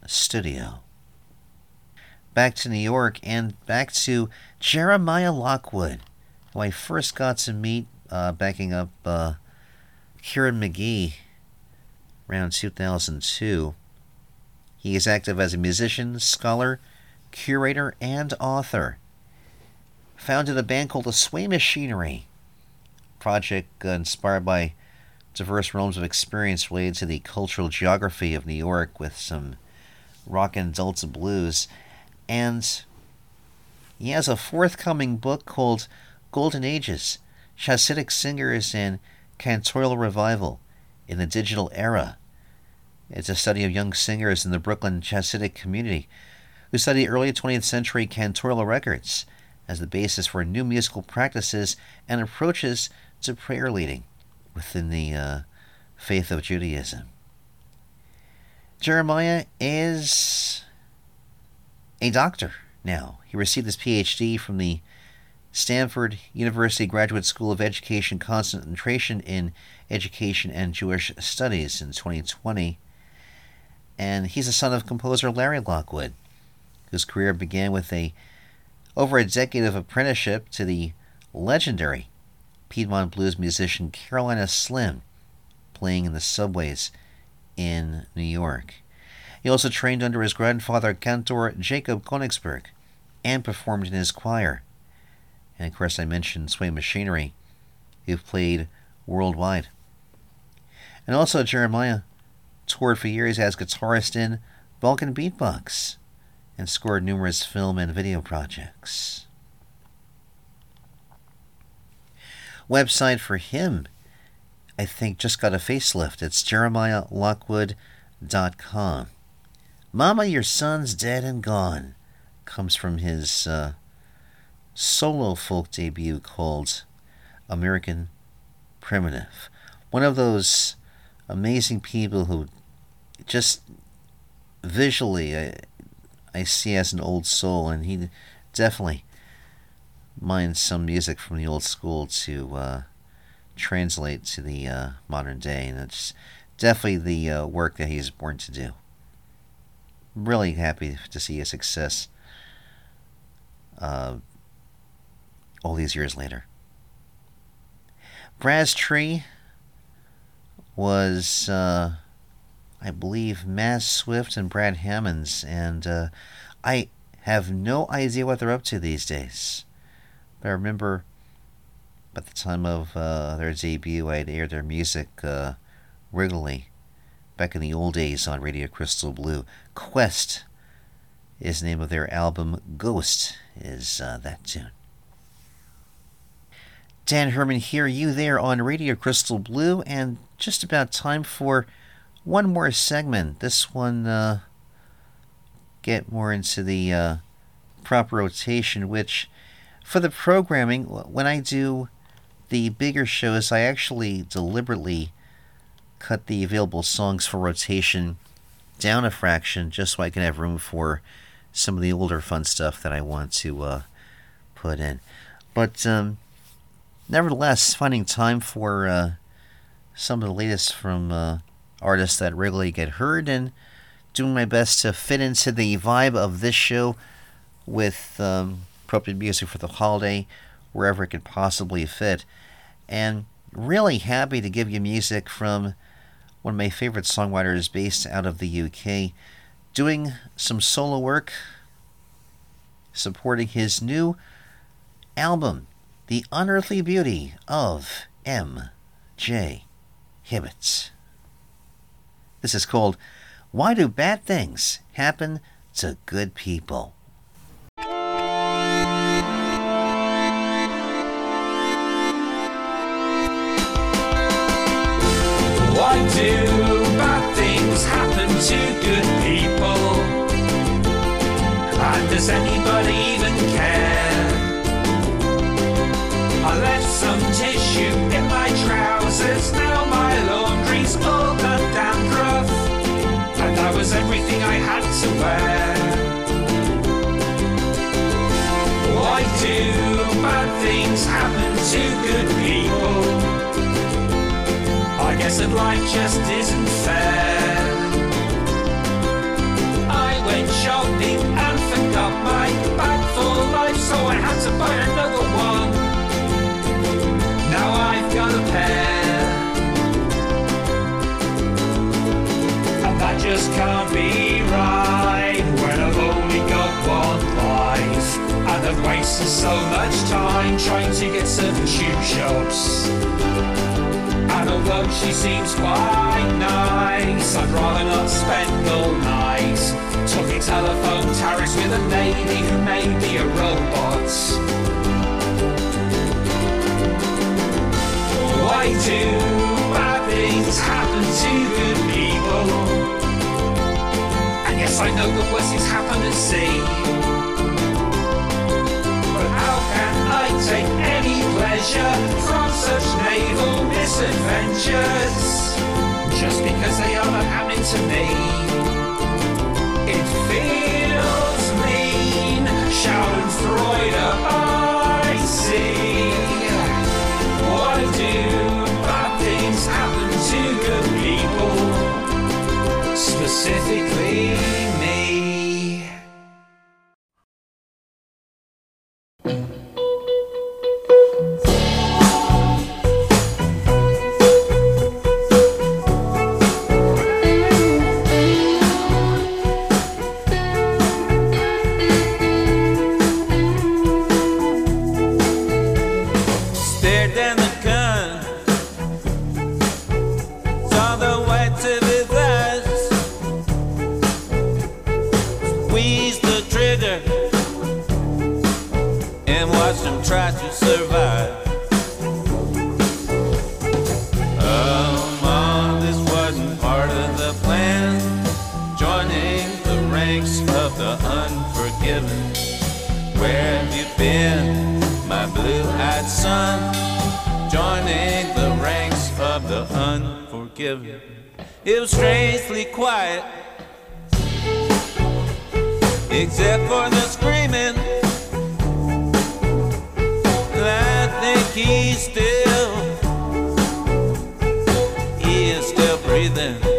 studio. Back to New York and back to Jeremiah Lockwood, who I first got to meet uh, backing up uh, Kieran McGee around 2002. He is active as a musician, scholar, curator, and author founded a band called the Sway Machinery project inspired by diverse realms of experience related to the cultural geography of New York with some rock and Delta blues. And he has a forthcoming book called Golden Ages Chassidic Singers and Cantorial Revival in the Digital Era. It's a study of young singers in the Brooklyn Chassidic community who study early 20th century cantorial records as the basis for new musical practices and approaches to prayer leading within the uh, faith of Judaism. Jeremiah is a doctor now. He received his PhD from the Stanford University Graduate School of Education concentration in Education and Jewish Studies in 2020. And he's the son of composer Larry Lockwood, whose career began with a over a decade of apprenticeship to the legendary Piedmont blues musician Carolina Slim, playing in the subways in New York. He also trained under his grandfather, Cantor Jacob Konigsberg, and performed in his choir. And of course, I mentioned Sway Machinery, who've played worldwide. And also, Jeremiah toured for years as guitarist in Balkan Beatbox and scored numerous film and video projects. Website for him, I think, just got a facelift. It's jeremiahlockwood.com. Mama, your son's dead and gone comes from his uh, solo folk debut called American Primitive. One of those amazing people who just visually, uh, I see as an old soul, and he definitely minds some music from the old school to uh, translate to the uh, modern day, and it's definitely the uh, work that he's born to do. Really happy to see his success uh, all these years later. Brad's Tree was uh, I believe, Maz Swift and Brad Hammonds, and uh, I have no idea what they're up to these days. But I remember at the time of uh, their debut, I'd aired their music uh, regularly back in the old days on Radio Crystal Blue. Quest is the name of their album. Ghost is uh, that tune. Dan Herman here, you there on Radio Crystal Blue, and just about time for one more segment. This one, uh, get more into the uh, proper rotation, which for the programming, when I do the bigger shows, I actually deliberately cut the available songs for rotation down a fraction just so I can have room for some of the older fun stuff that I want to uh, put in. But um, nevertheless, finding time for uh, some of the latest from uh, artists that regularly get heard and doing my best to fit into the vibe of this show with um, appropriate music for the holiday wherever it could possibly fit. And really happy to give you music from one of my favorite songwriters based out of the UK, doing some solo work, supporting his new album, The Unearthly Beauty of M.J. Hibbett. This is called Why Do Bad Things Happen to Good People? Why do bad things happen to good people? And does anybody had to wear. Why do bad things happen to good people? I guess that life just isn't fair. I went shopping and forgot my bag for life, so I had to buy another one. Now I've got a pair. And that just can't be Wasted so much time trying to get certain shoe shops. And although she seems quite nice, I'd rather not spend all night talking telephone tariffs with a lady who may be a robot. Why do bad things happen to good people? And yes, I know the worst things happen at sea. Can I take any pleasure from such naval misadventures? Just because they are happening to me. It feels mean, Schadenfreude I see. Why do bad things happen to good people? Specifically blue-eyed son? Joining the ranks of the unforgiven. It was strangely quiet, except for the screaming. I think he's still, he is still breathing.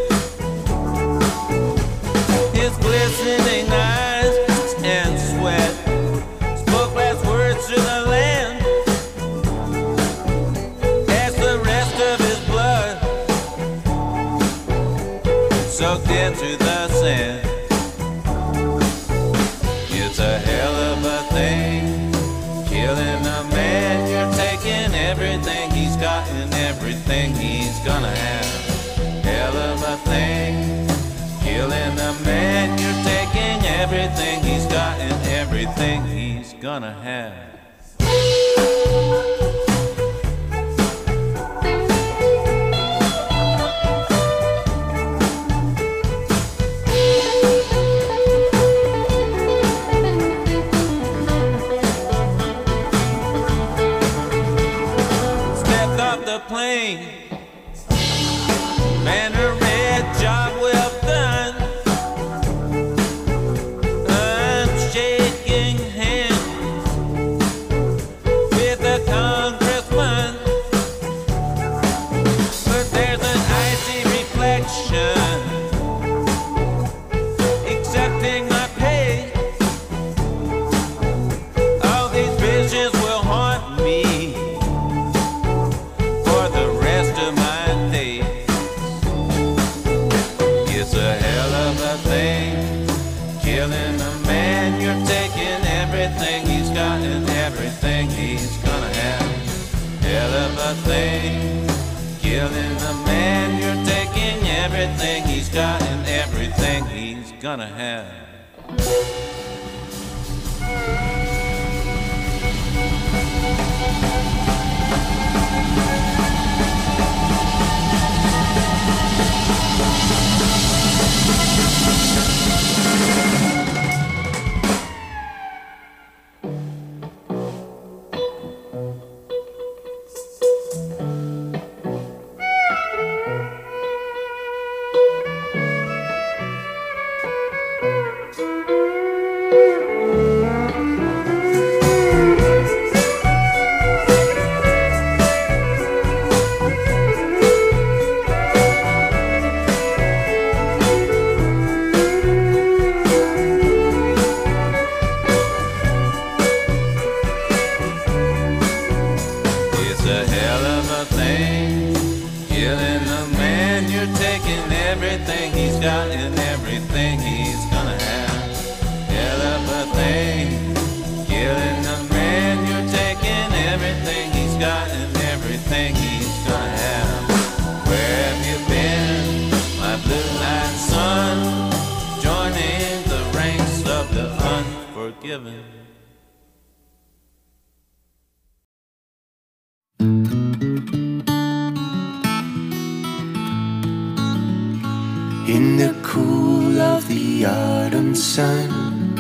Everything he's gonna have. He's gonna have. In the cool of the autumn sun,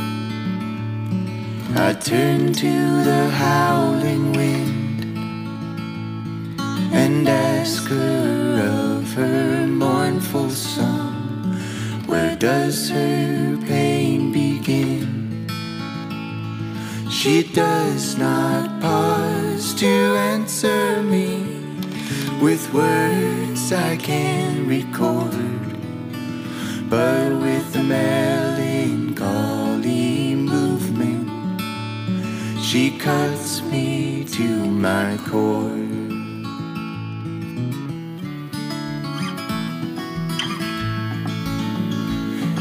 I turn to the howling wind and ask her of her mournful song. Where does her pain begin? She does not pause to answer me with words I can record but with a melancholy movement, she cuts me to my core.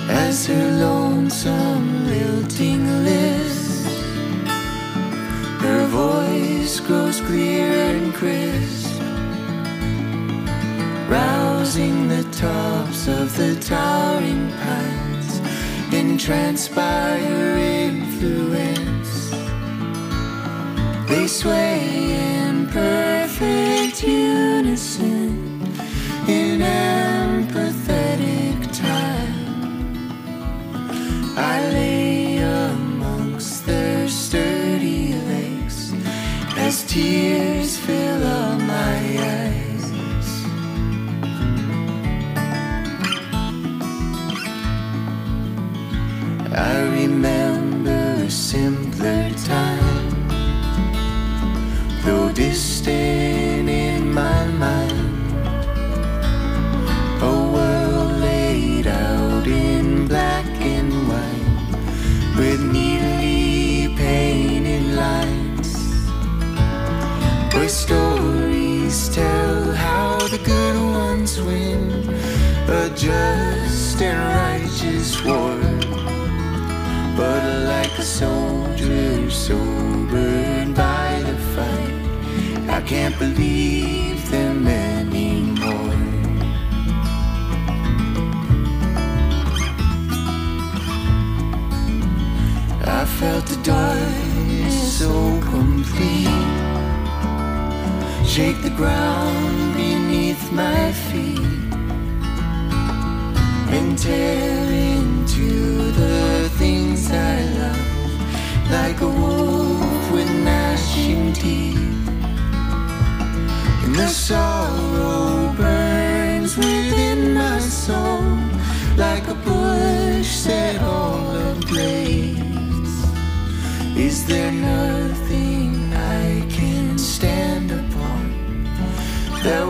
As her lonesome lilting list, her voice grows clear and crisp rousing the tops of the towering pines by her influence. They sway in perfect unison in empathetic time. I lay amongst their sturdy legs as tears just and righteous war. But like a soldier sobered by the fight, I can't believe them anymore. I felt the dark so complete. Shake the ground beneath my feet and into the things I love like a wolf with gnashing teeth. And the sorrow burns within my soul like a bush set on ablaze. Is there nothing I can stand upon that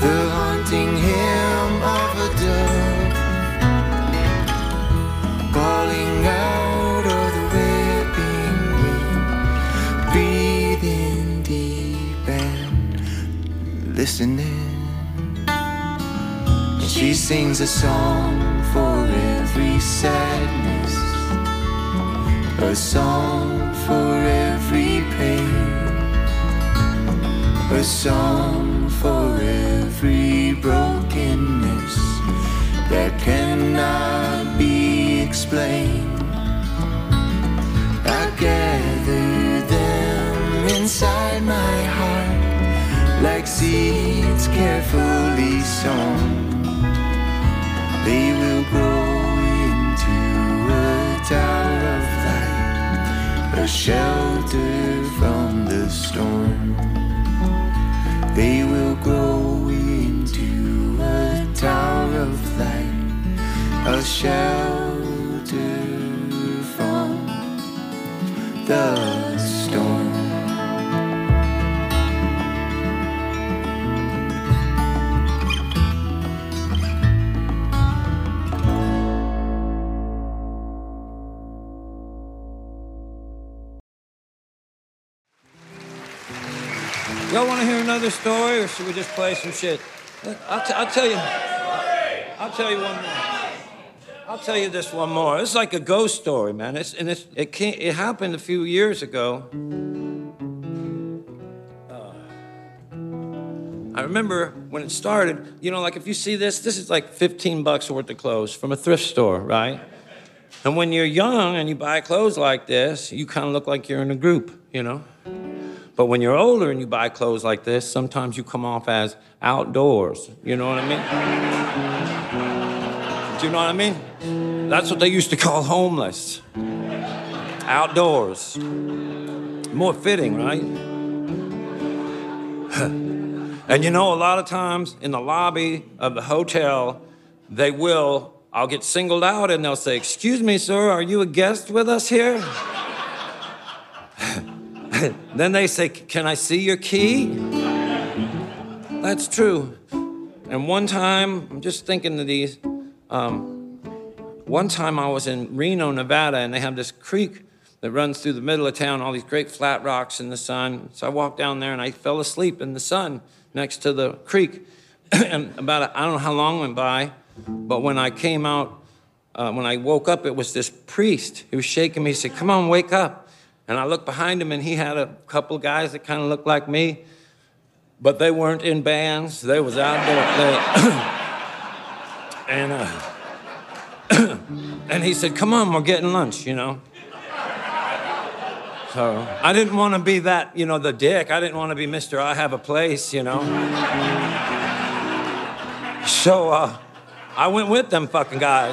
the haunting hymn of a dove, calling out of the whipping wind, breathing deep and listening. She sings a song for every sadness a song for every pain, a song for every brokenness that cannot be explained. I gather them inside my heart like seeds carefully sown. They will grow into a tower of light, a shelter from the storm. They will grow into a tower of light, a shelter from the storm. Y'all want to another story, or should we just play some shit? I'll, t- I'll tell you. I'll tell you one more. I'll tell you this one more. It's like a ghost story, man. It's, and it's, it, came, it happened a few years ago. Uh, I remember when it started, you know, like if you see this, this is like 15 bucks worth of clothes from a thrift store, right? And when you're young and you buy clothes like this, you kind of look like you're in a group, you know? But when you're older and you buy clothes like this, sometimes you come off as outdoors. You know what I mean? Do you know what I mean? That's what they used to call homeless. Outdoors. More fitting, right? <laughs> and you know, a lot of times in the lobby of the hotel, they will, I'll get singled out and they'll say, Excuse me, sir, are you a guest with us here? <laughs> <coughs> then they say, Can I see your key? That's true. And one time, I'm just thinking of these. Um, one time I was in Reno, Nevada, and they have this creek that runs through the middle of town, all these great flat rocks in the sun. So I walked down there and I fell asleep in the sun next to the creek. <coughs> and about, I don't know how long went by, but when I came out, uh, when I woke up, it was this priest. He was shaking me. He said, Come on, wake up. And I looked behind him, and he had a couple guys that kind of looked like me, but they weren't in bands. They was outdoor. They, <coughs> and uh, <coughs> and he said, "Come on, we're getting lunch," you know. So I didn't want to be that, you know, the dick. I didn't want to be Mister. I have a place, you know. So uh, I went with them fucking guys.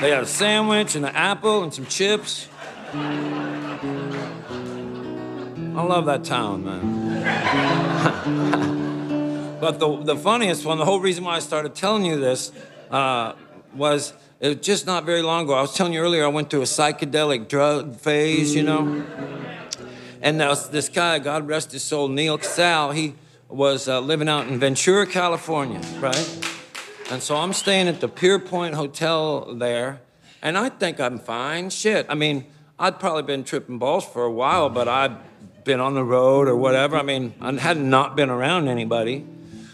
They had a sandwich and an apple and some chips. I love that town, man. <laughs> but the, the funniest one, the whole reason why I started telling you this uh, was it was just not very long ago. I was telling you earlier, I went through a psychedelic drug phase, you know. And now this guy, God rest his soul, Neal Casal, he was uh, living out in Ventura, California, right? And so I'm staying at the Pierpont Hotel there, and I think I'm fine. Shit, I mean, I'd probably been tripping balls for a while, but I'd been on the road or whatever. I mean, I had not been around anybody.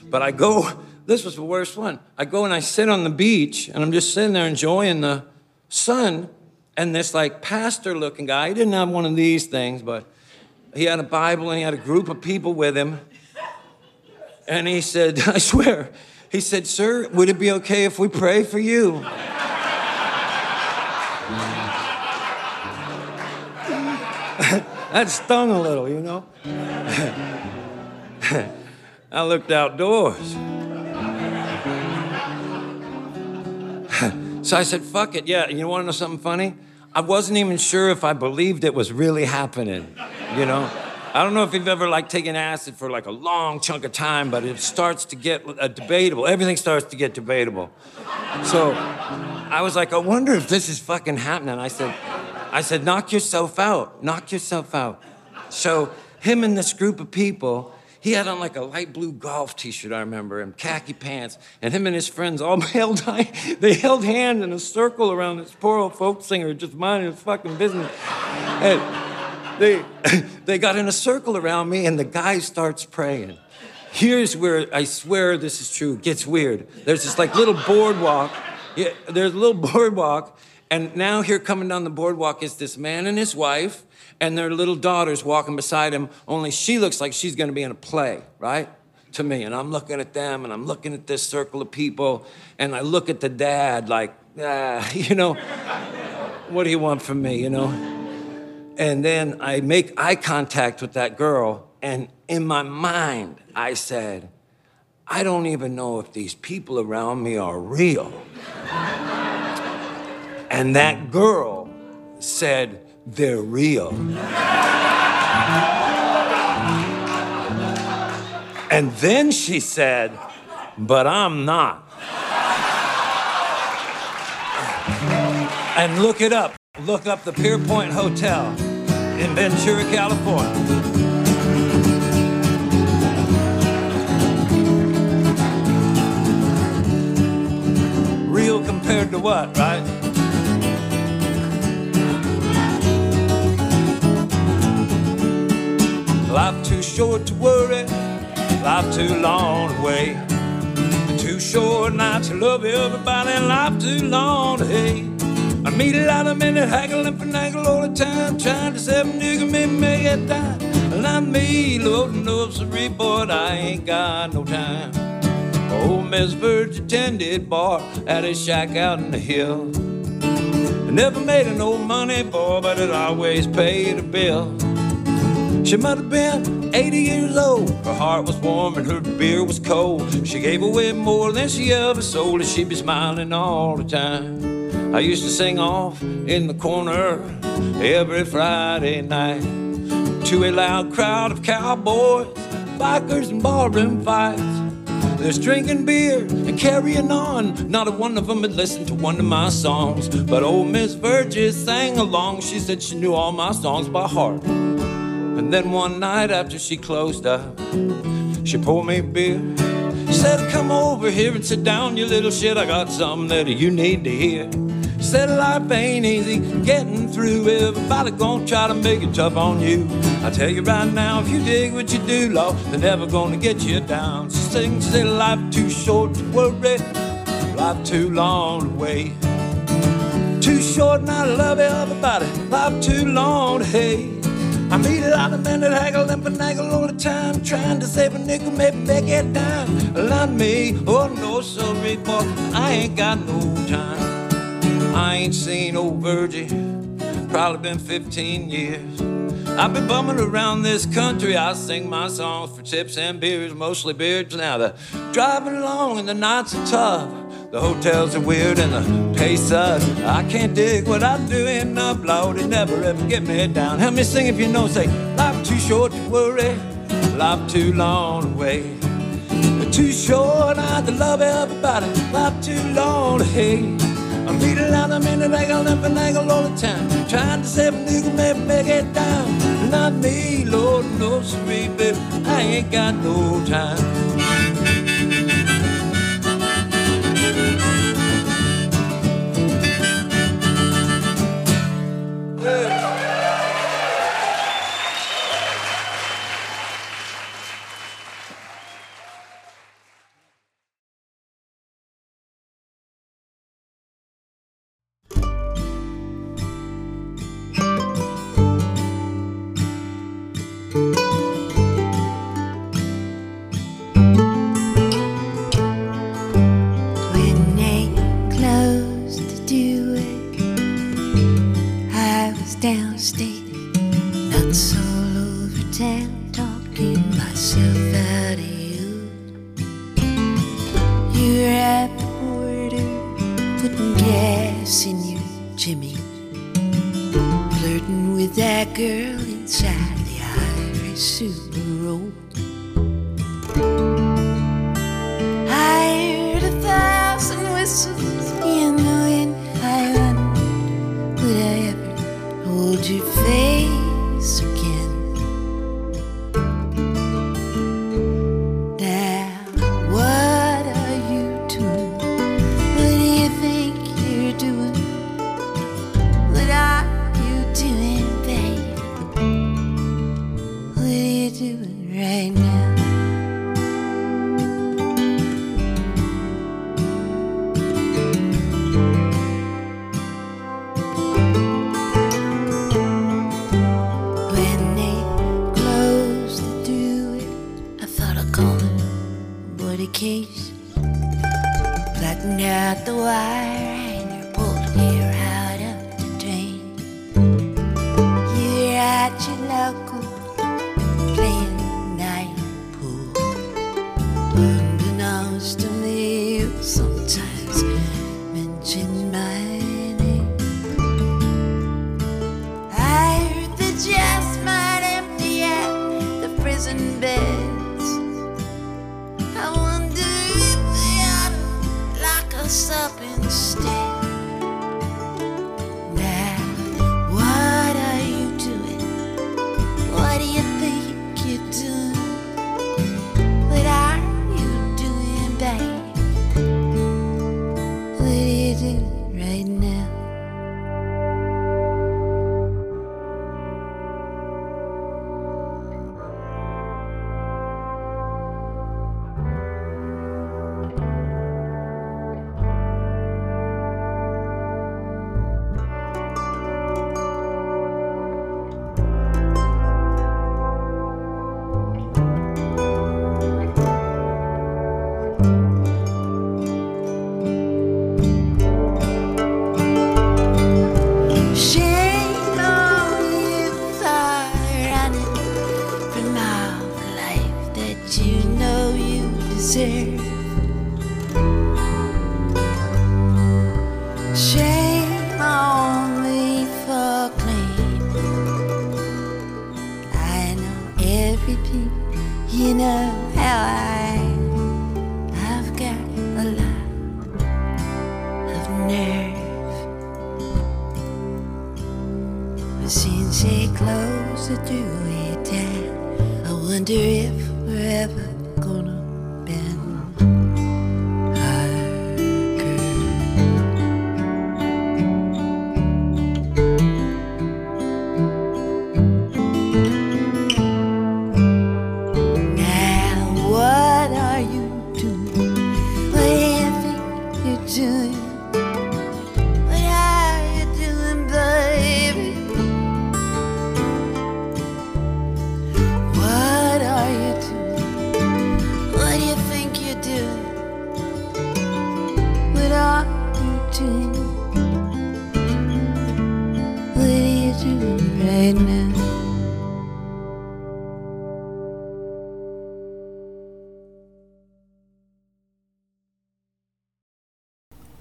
But I go, this was the worst one. I go and I sit on the beach, and I'm just sitting there enjoying the sun, and this like pastor looking guy, he didn't have one of these things, but he had a Bible and he had a group of people with him. And he said, <laughs> I swear, he said, Sir, would it be okay if we pray for you? That stung a little, you know? <laughs> I looked outdoors. <laughs> so I said, fuck it. Yeah, you want to know something funny? I wasn't even sure if I believed it was really happening, you know? I don't know if you've ever like taken acid for like a long chunk of time, but it starts to get uh, debatable. Everything starts to get debatable. So I was like, I wonder if this is fucking happening. I said, I said, knock yourself out, knock yourself out. So him and this group of people, he had on like a light blue golf t-shirt, I remember, and khaki pants, and him and his friends all <laughs> held they held hands in a circle around this poor old folk singer just minding his fucking business. And they, <laughs> they got in a circle around me, and the guy starts praying. Here's where I swear this is true, gets weird. There's this like little boardwalk. Yeah, there's a little <laughs> boardwalk, and now here coming down the boardwalk is this man and his wife, and their little daughter's walking beside him, only she looks like she's gonna be in a play, right? To me. And I'm looking at them, and I'm looking at this circle of people, and I look at the dad like, ah, <laughs> you know, what do you want from me, you know? And then I make eye contact with that girl, and in my mind, I said, I don't even know if these people around me are real. And that girl said, They're real. And then she said, But I'm not. And look it up. Look up the Pierpont Hotel in Ventura, California. Real compared to what, right? Life too short to worry, life too long to wait. Too short not to love everybody, and life too long to hate. I meet a lot of men that haggle and finagle all the time, trying to save nigga, me make it dime. Not me, loading up some report, I ain't got no time. Old Miss Verge attended bar at a shack out in the hills. Never made no money, boy, but it always paid a bill. She might have been 80 years old. Her heart was warm and her beer was cold. She gave away more than she ever sold, and she'd be smiling all the time. I used to sing off in the corner every Friday night to a loud crowd of cowboys, bikers, and barroom fights. There's drinking beer and carrying on. Not a one of them had listened to one of my songs. But old Miss Burgess sang along. She said she knew all my songs by heart. And then one night after she closed up, she poured me beer. She said, Come over here and sit down, you little shit. I got something that you need to hear. Said, Life ain't easy getting through. Everybody gonna try to make it tough on you. I tell you right now, if you dig what you do, Lord, they're never gonna get you down. She sings, said, Life too short to worry, life too long to wait. Too short not to love everybody, life too long to hate. I meet a lot of men that haggle and finagle all the time, trying to save a nickel, maybe make it down. Not me, oh no, sorry, boy, I ain't got no time. I ain't seen old Virgie, probably been 15 years. I've been bumming around this country. I sing my songs for tips and beers, mostly beers now. The driving along and the nights are tough. The hotels are weird and the pay sucks. I can't dig what I'm doing up, Lord. It never ever get me down. Help me sing if you know. Say, life too short to worry, life too long to wait. Too short not to love everybody, life too long to hate. I meet a lot of men that haggle and finagle all the time, trying to save a nigga, maybe make it down. Not me, Lord knows baby. I ain't got no time.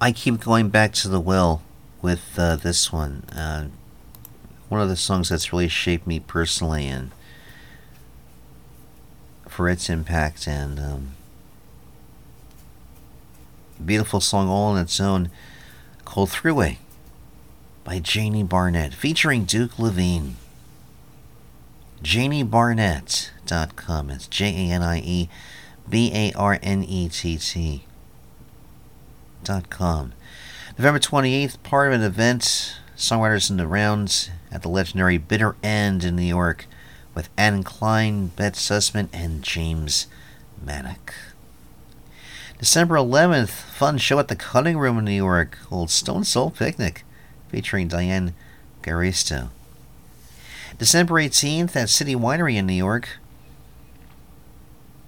I keep going back to the well with uh, this one. Uh, one of the songs that's really shaped me personally and for its impact and um, beautiful song all on its own called Thruway by Janie Barnett featuring Duke Levine. JanieBarnett.com. It's J A N I E B A R N E T T. November 28th, part of an event, Songwriters in the Rounds at the legendary Bitter End in New York with Ann Klein, Beth Sussman, and James Manick. December 11th, fun show at the Cutting Room in New York, called Stone Soul Picnic, featuring Diane Garisto. December 18th at City Winery in New York.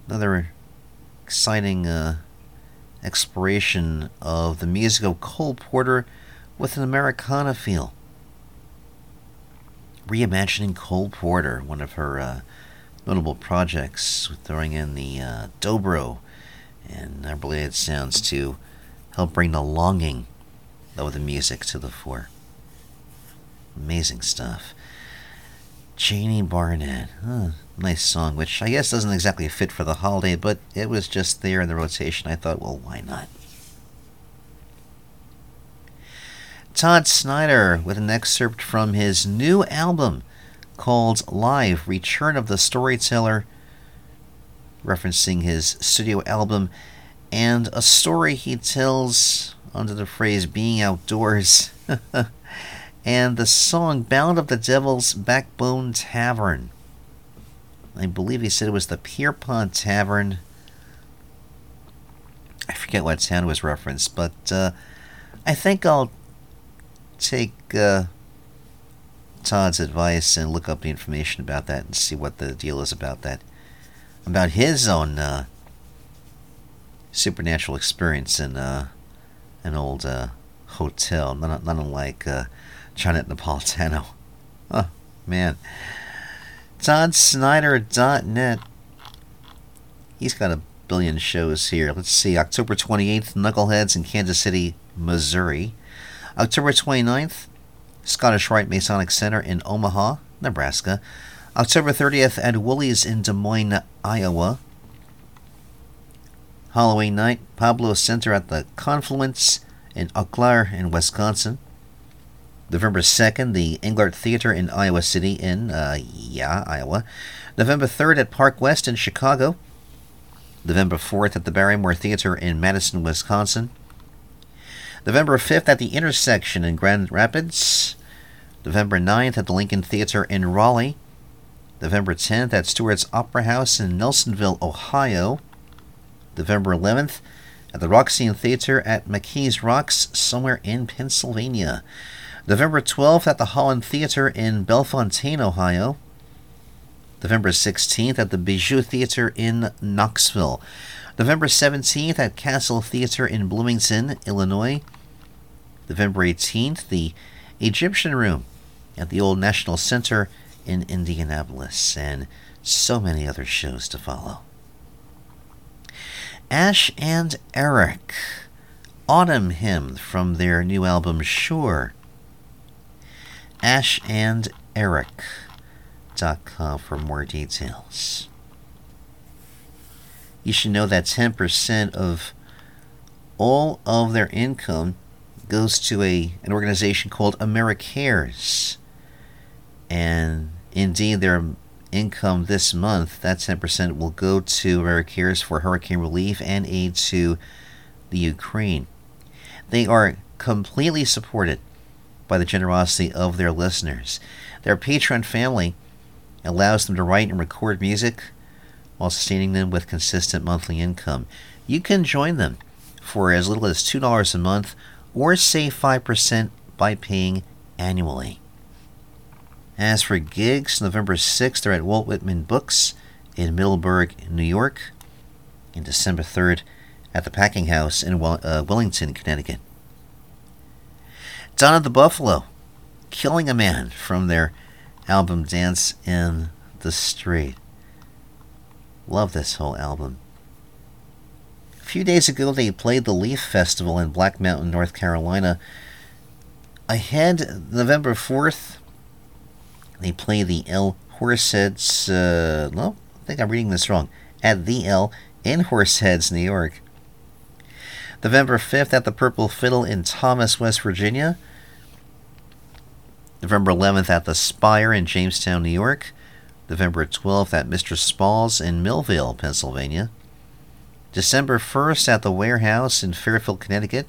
Another exciting uh, exploration of the music of Cole Porter with an Americana feel. Reimagining Cole Porter, one of her uh, notable projects, throwing in the uh, dobro and related sounds to help bring the longing of the music to the fore. Amazing stuff. Janie Barnett. Huh, nice song, which I guess doesn't exactly fit for the holiday, but it was just there in the rotation. I thought, well, why not? Todd Snider with an excerpt from his new album called Live Return of the Storyteller, referencing his studio album and a story he tells under the phrase being outdoors. <laughs> and the song Ballad of the Devil's Backbone Tavern. I believe he said it was the Pierpont Tavern. I forget what town was referenced, but uh, I think I'll take uh, Todd's advice and look up the information about that and see what the deal is about that. About his own uh, supernatural experience in uh, an old uh, hotel, not, not unlike uh, Johnette Napolitano. Oh, man. ToddSnider.net. He's got a billion shows here. Let's see. October 28th, Knuckleheads in Kansas City, Missouri. October 29th, Scottish Rite Masonic Center in Omaha, Nebraska. October 30th at Woolies in Des Moines, Iowa. Halloween night, Pablo Center at the Confluence in Eau Claire in Wisconsin. November 2nd, the Englert Theater in Iowa City in, uh, yeah, Iowa. November 3rd at Park West in Chicago. November 4th at the Barrymore Theater in Madison, Wisconsin. November 5th at the Intersection in Grand Rapids. November 9th at the Lincoln Theater in Raleigh. November 10th at Stewart's Opera House in Nelsonville, Ohio. November 11th at the Roxy Theater at McKees Rocks, somewhere in Pennsylvania. November 12th at the Holland Theater in Bellefontaine, Ohio. November 16th at the Bijou Theater in Knoxville. November 17th at Castle Theater in Bloomington, Illinois. November 18th, the Egyptian Room at the Old National Center in Indianapolis, and so many other shows to follow. Ash and Eric, Autumn Hymn from their new album Sure. Ash and Eric.com for more details. You should know that 10% of all of their income goes to a an organization called AmeriCares. And indeed their income this month, that 10% will go to AmeriCares for hurricane relief and aid to the Ukraine. They are completely supported by the generosity of their listeners. Their Patreon family allows them to write and record music while sustaining them with consistent monthly income. You can join them for as little as $2 a month or save 5% by paying annually. As for gigs, November 6th, they're at Walt Whitman Books in Middleburg, New York, and December 3rd at the Packing House in uh, Willington, Connecticut. Donna the Buffalo, Killing a Man from their album Dance in the Street. Love this whole album. A few days ago, they played the Leaf Festival in Black Mountain, North Carolina. Ahead, November 4th, they play the L Horseheads. Uh, no, I think I'm reading this wrong. At the L in Horseheads, New York. November 5th at the Purple Fiddle in Thomas, West Virginia. November 11th at the Spire in Jamestown, New York. November 12th at Mr. Spall's in Millvale, Pennsylvania. December 1st at the Warehouse in Fairfield, Connecticut.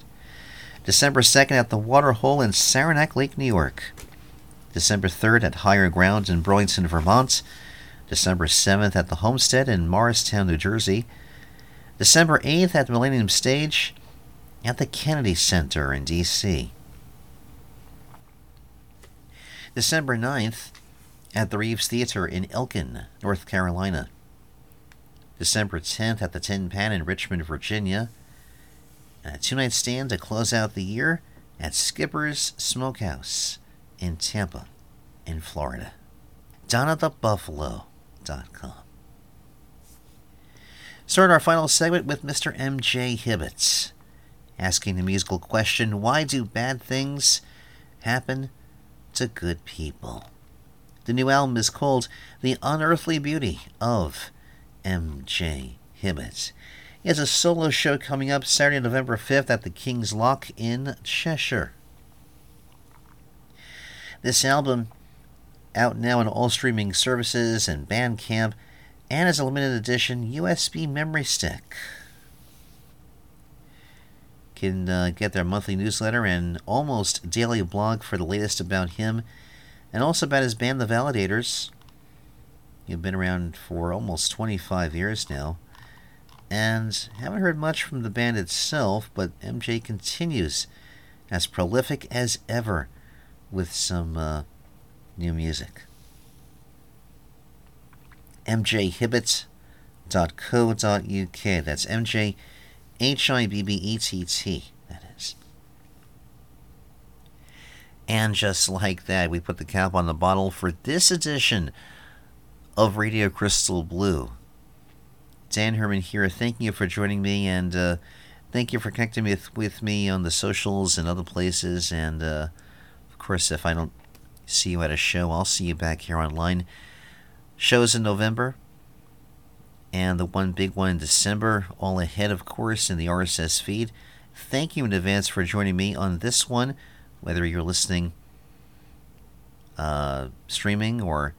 December 2nd at the Waterhole in Saranac Lake, New York. December 3rd at Higher Grounds in Burlington, Vermont. December 7th at the Homestead in Morristown, New Jersey. December 8th at the Millennium Stage at the Kennedy Center in D.C. December 9th at the Reeves Theater in Elkin, North Carolina. December 10th at the Tin Pan in Richmond, Virginia. And a two night stand to close out the year at Skipper's Smokehouse in Tampa, in Florida. DonnaTheBuffalo.com. Start our final segment with Mr. M.J. Hibbetts, asking the musical question Why do bad things happen to good people? The new album is called The Unearthly Beauty of M.J. Hibbetts. He has a solo show coming up Saturday, November 5th at the King's Lock in Cheshire. This album out now on all streaming services and Bandcamp and as a limited edition USB memory stick. Can uh, get their monthly newsletter and almost daily blog for the latest about him and also about his band, The Validators. You've been around for almost 25 years now and haven't heard much from the band itself, but MJ continues as prolific as ever with some uh, new music. mjhibbett.co.uk. That's MJ H I B B E T T. That is. And just like that, we put the cap on the bottle for this edition of Radio Crystal Blue. Dan Herman here. Thank you for joining me, and uh, thank you for connecting with, with me on the socials and other places. And uh, of course, if I don't see you at a show, I'll see you back here online. Shows in November, and the one big one in December, all ahead, of course, in the RSS feed. Thank you in advance for joining me on this one, whether you're listening, uh, streaming, or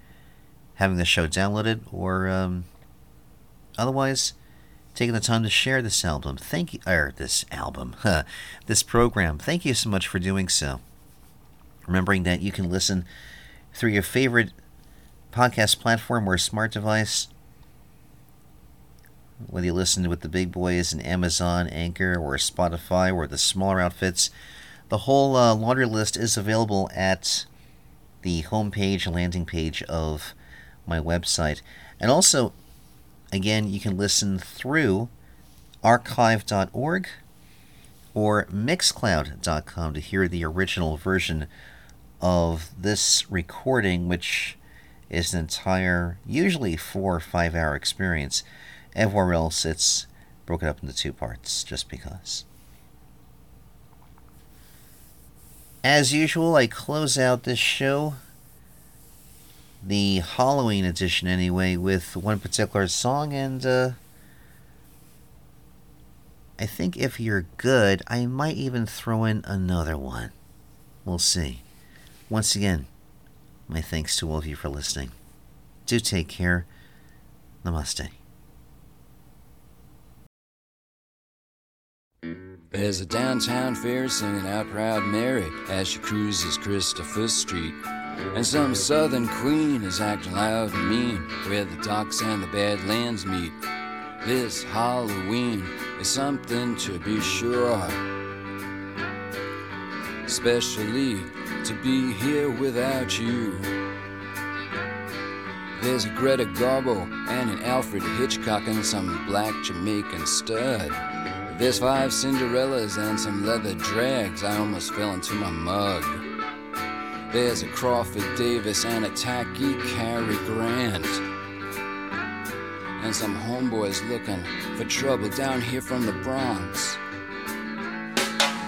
having the show downloaded, or um, otherwise taking the time to share this album. Thank you, or this album, huh, <laughs> this program. Thank you so much for doing so. Remembering that you can listen through your favorite podcast platform or smart device, whether you listen with the big boys in Amazon, Anchor, or Spotify, or the smaller outfits. The whole uh, laundry list is available at the homepage, landing page of my website. And also, again, you can listen through archive.org or mixcloud.com to hear the original version of this recording, which is an entire, usually four or five hour experience. Everywhere else, it's broken up into two parts, just because. As usual, I close out this show, the Halloween edition anyway, with one particular song, and uh, I think if you're good, I might even throw in another one. We'll see. Once again, my thanks to all of you for listening. Do take care. Namaste. There's a downtown fair singing out Proud Mary as she cruises Christopher Street. And some southern queen is acting loud and mean where the docks and the badlands meet. This Halloween is something to be sure. Especially to be here without you. There's a Greta Garbo and an Alfred Hitchcock and some black Jamaican stud. There's five Cinderellas and some leather drags. I almost fell into my mug. There's a Crawford Davis and a tacky Cary Grant. And some homeboys looking for trouble down here from the Bronx.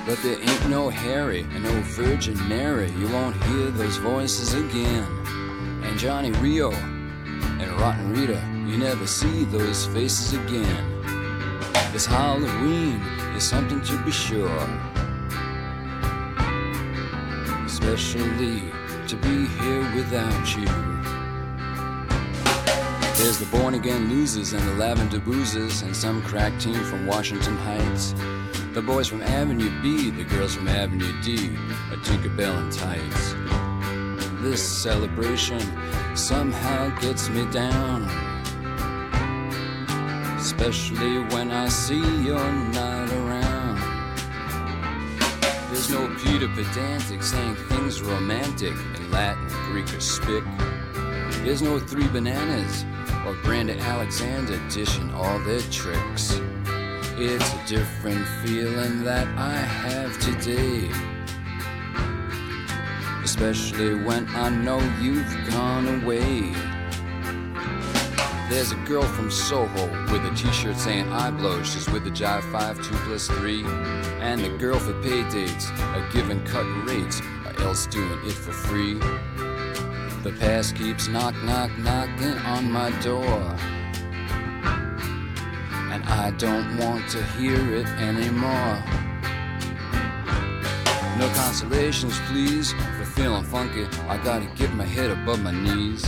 But there ain't no Harry and no Virgin Mary. You won't hear those voices again. And Johnny Rio and Rotten Rita, you never see those faces again. This Halloween is something to be sure. Especially to be here without you. There's the born again losers and the lavender boozers and some crack team from Washington Heights. The boys from Avenue B, the girls from Avenue D, a Tinkerbell and tights. This celebration somehow gets me down. Especially when I see you're not around. There's no Peter Pedantic saying things romantic in Latin, Greek, or Spic. There's no Three Bananas or Brandy Alexander dishing all their tricks. It's a different feeling that I have today. especially when I know you've gone away. There's a girl from Soho with a t-shirt saying I blow. She's with the Jive 5 2 plus 3. And the girl for pay dates are giving cut rates or else doing it for free. The past keeps knock knock knocking on my door. And I don't want to hear it anymore. No consolations, please. For feeling funky, I gotta get my head above my knees.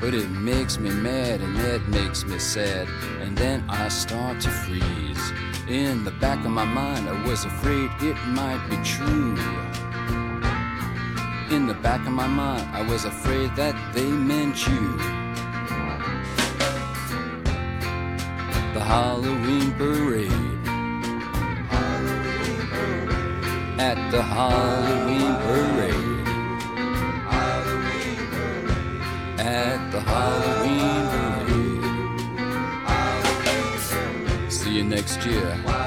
But it makes me mad and that makes me sad. And then I start to freeze. In the back of my mind, I was afraid it might be true. In the back of my mind, I was afraid that they meant you. The Halloween parade. At the Halloween parade. At the Halloween parade. See you next year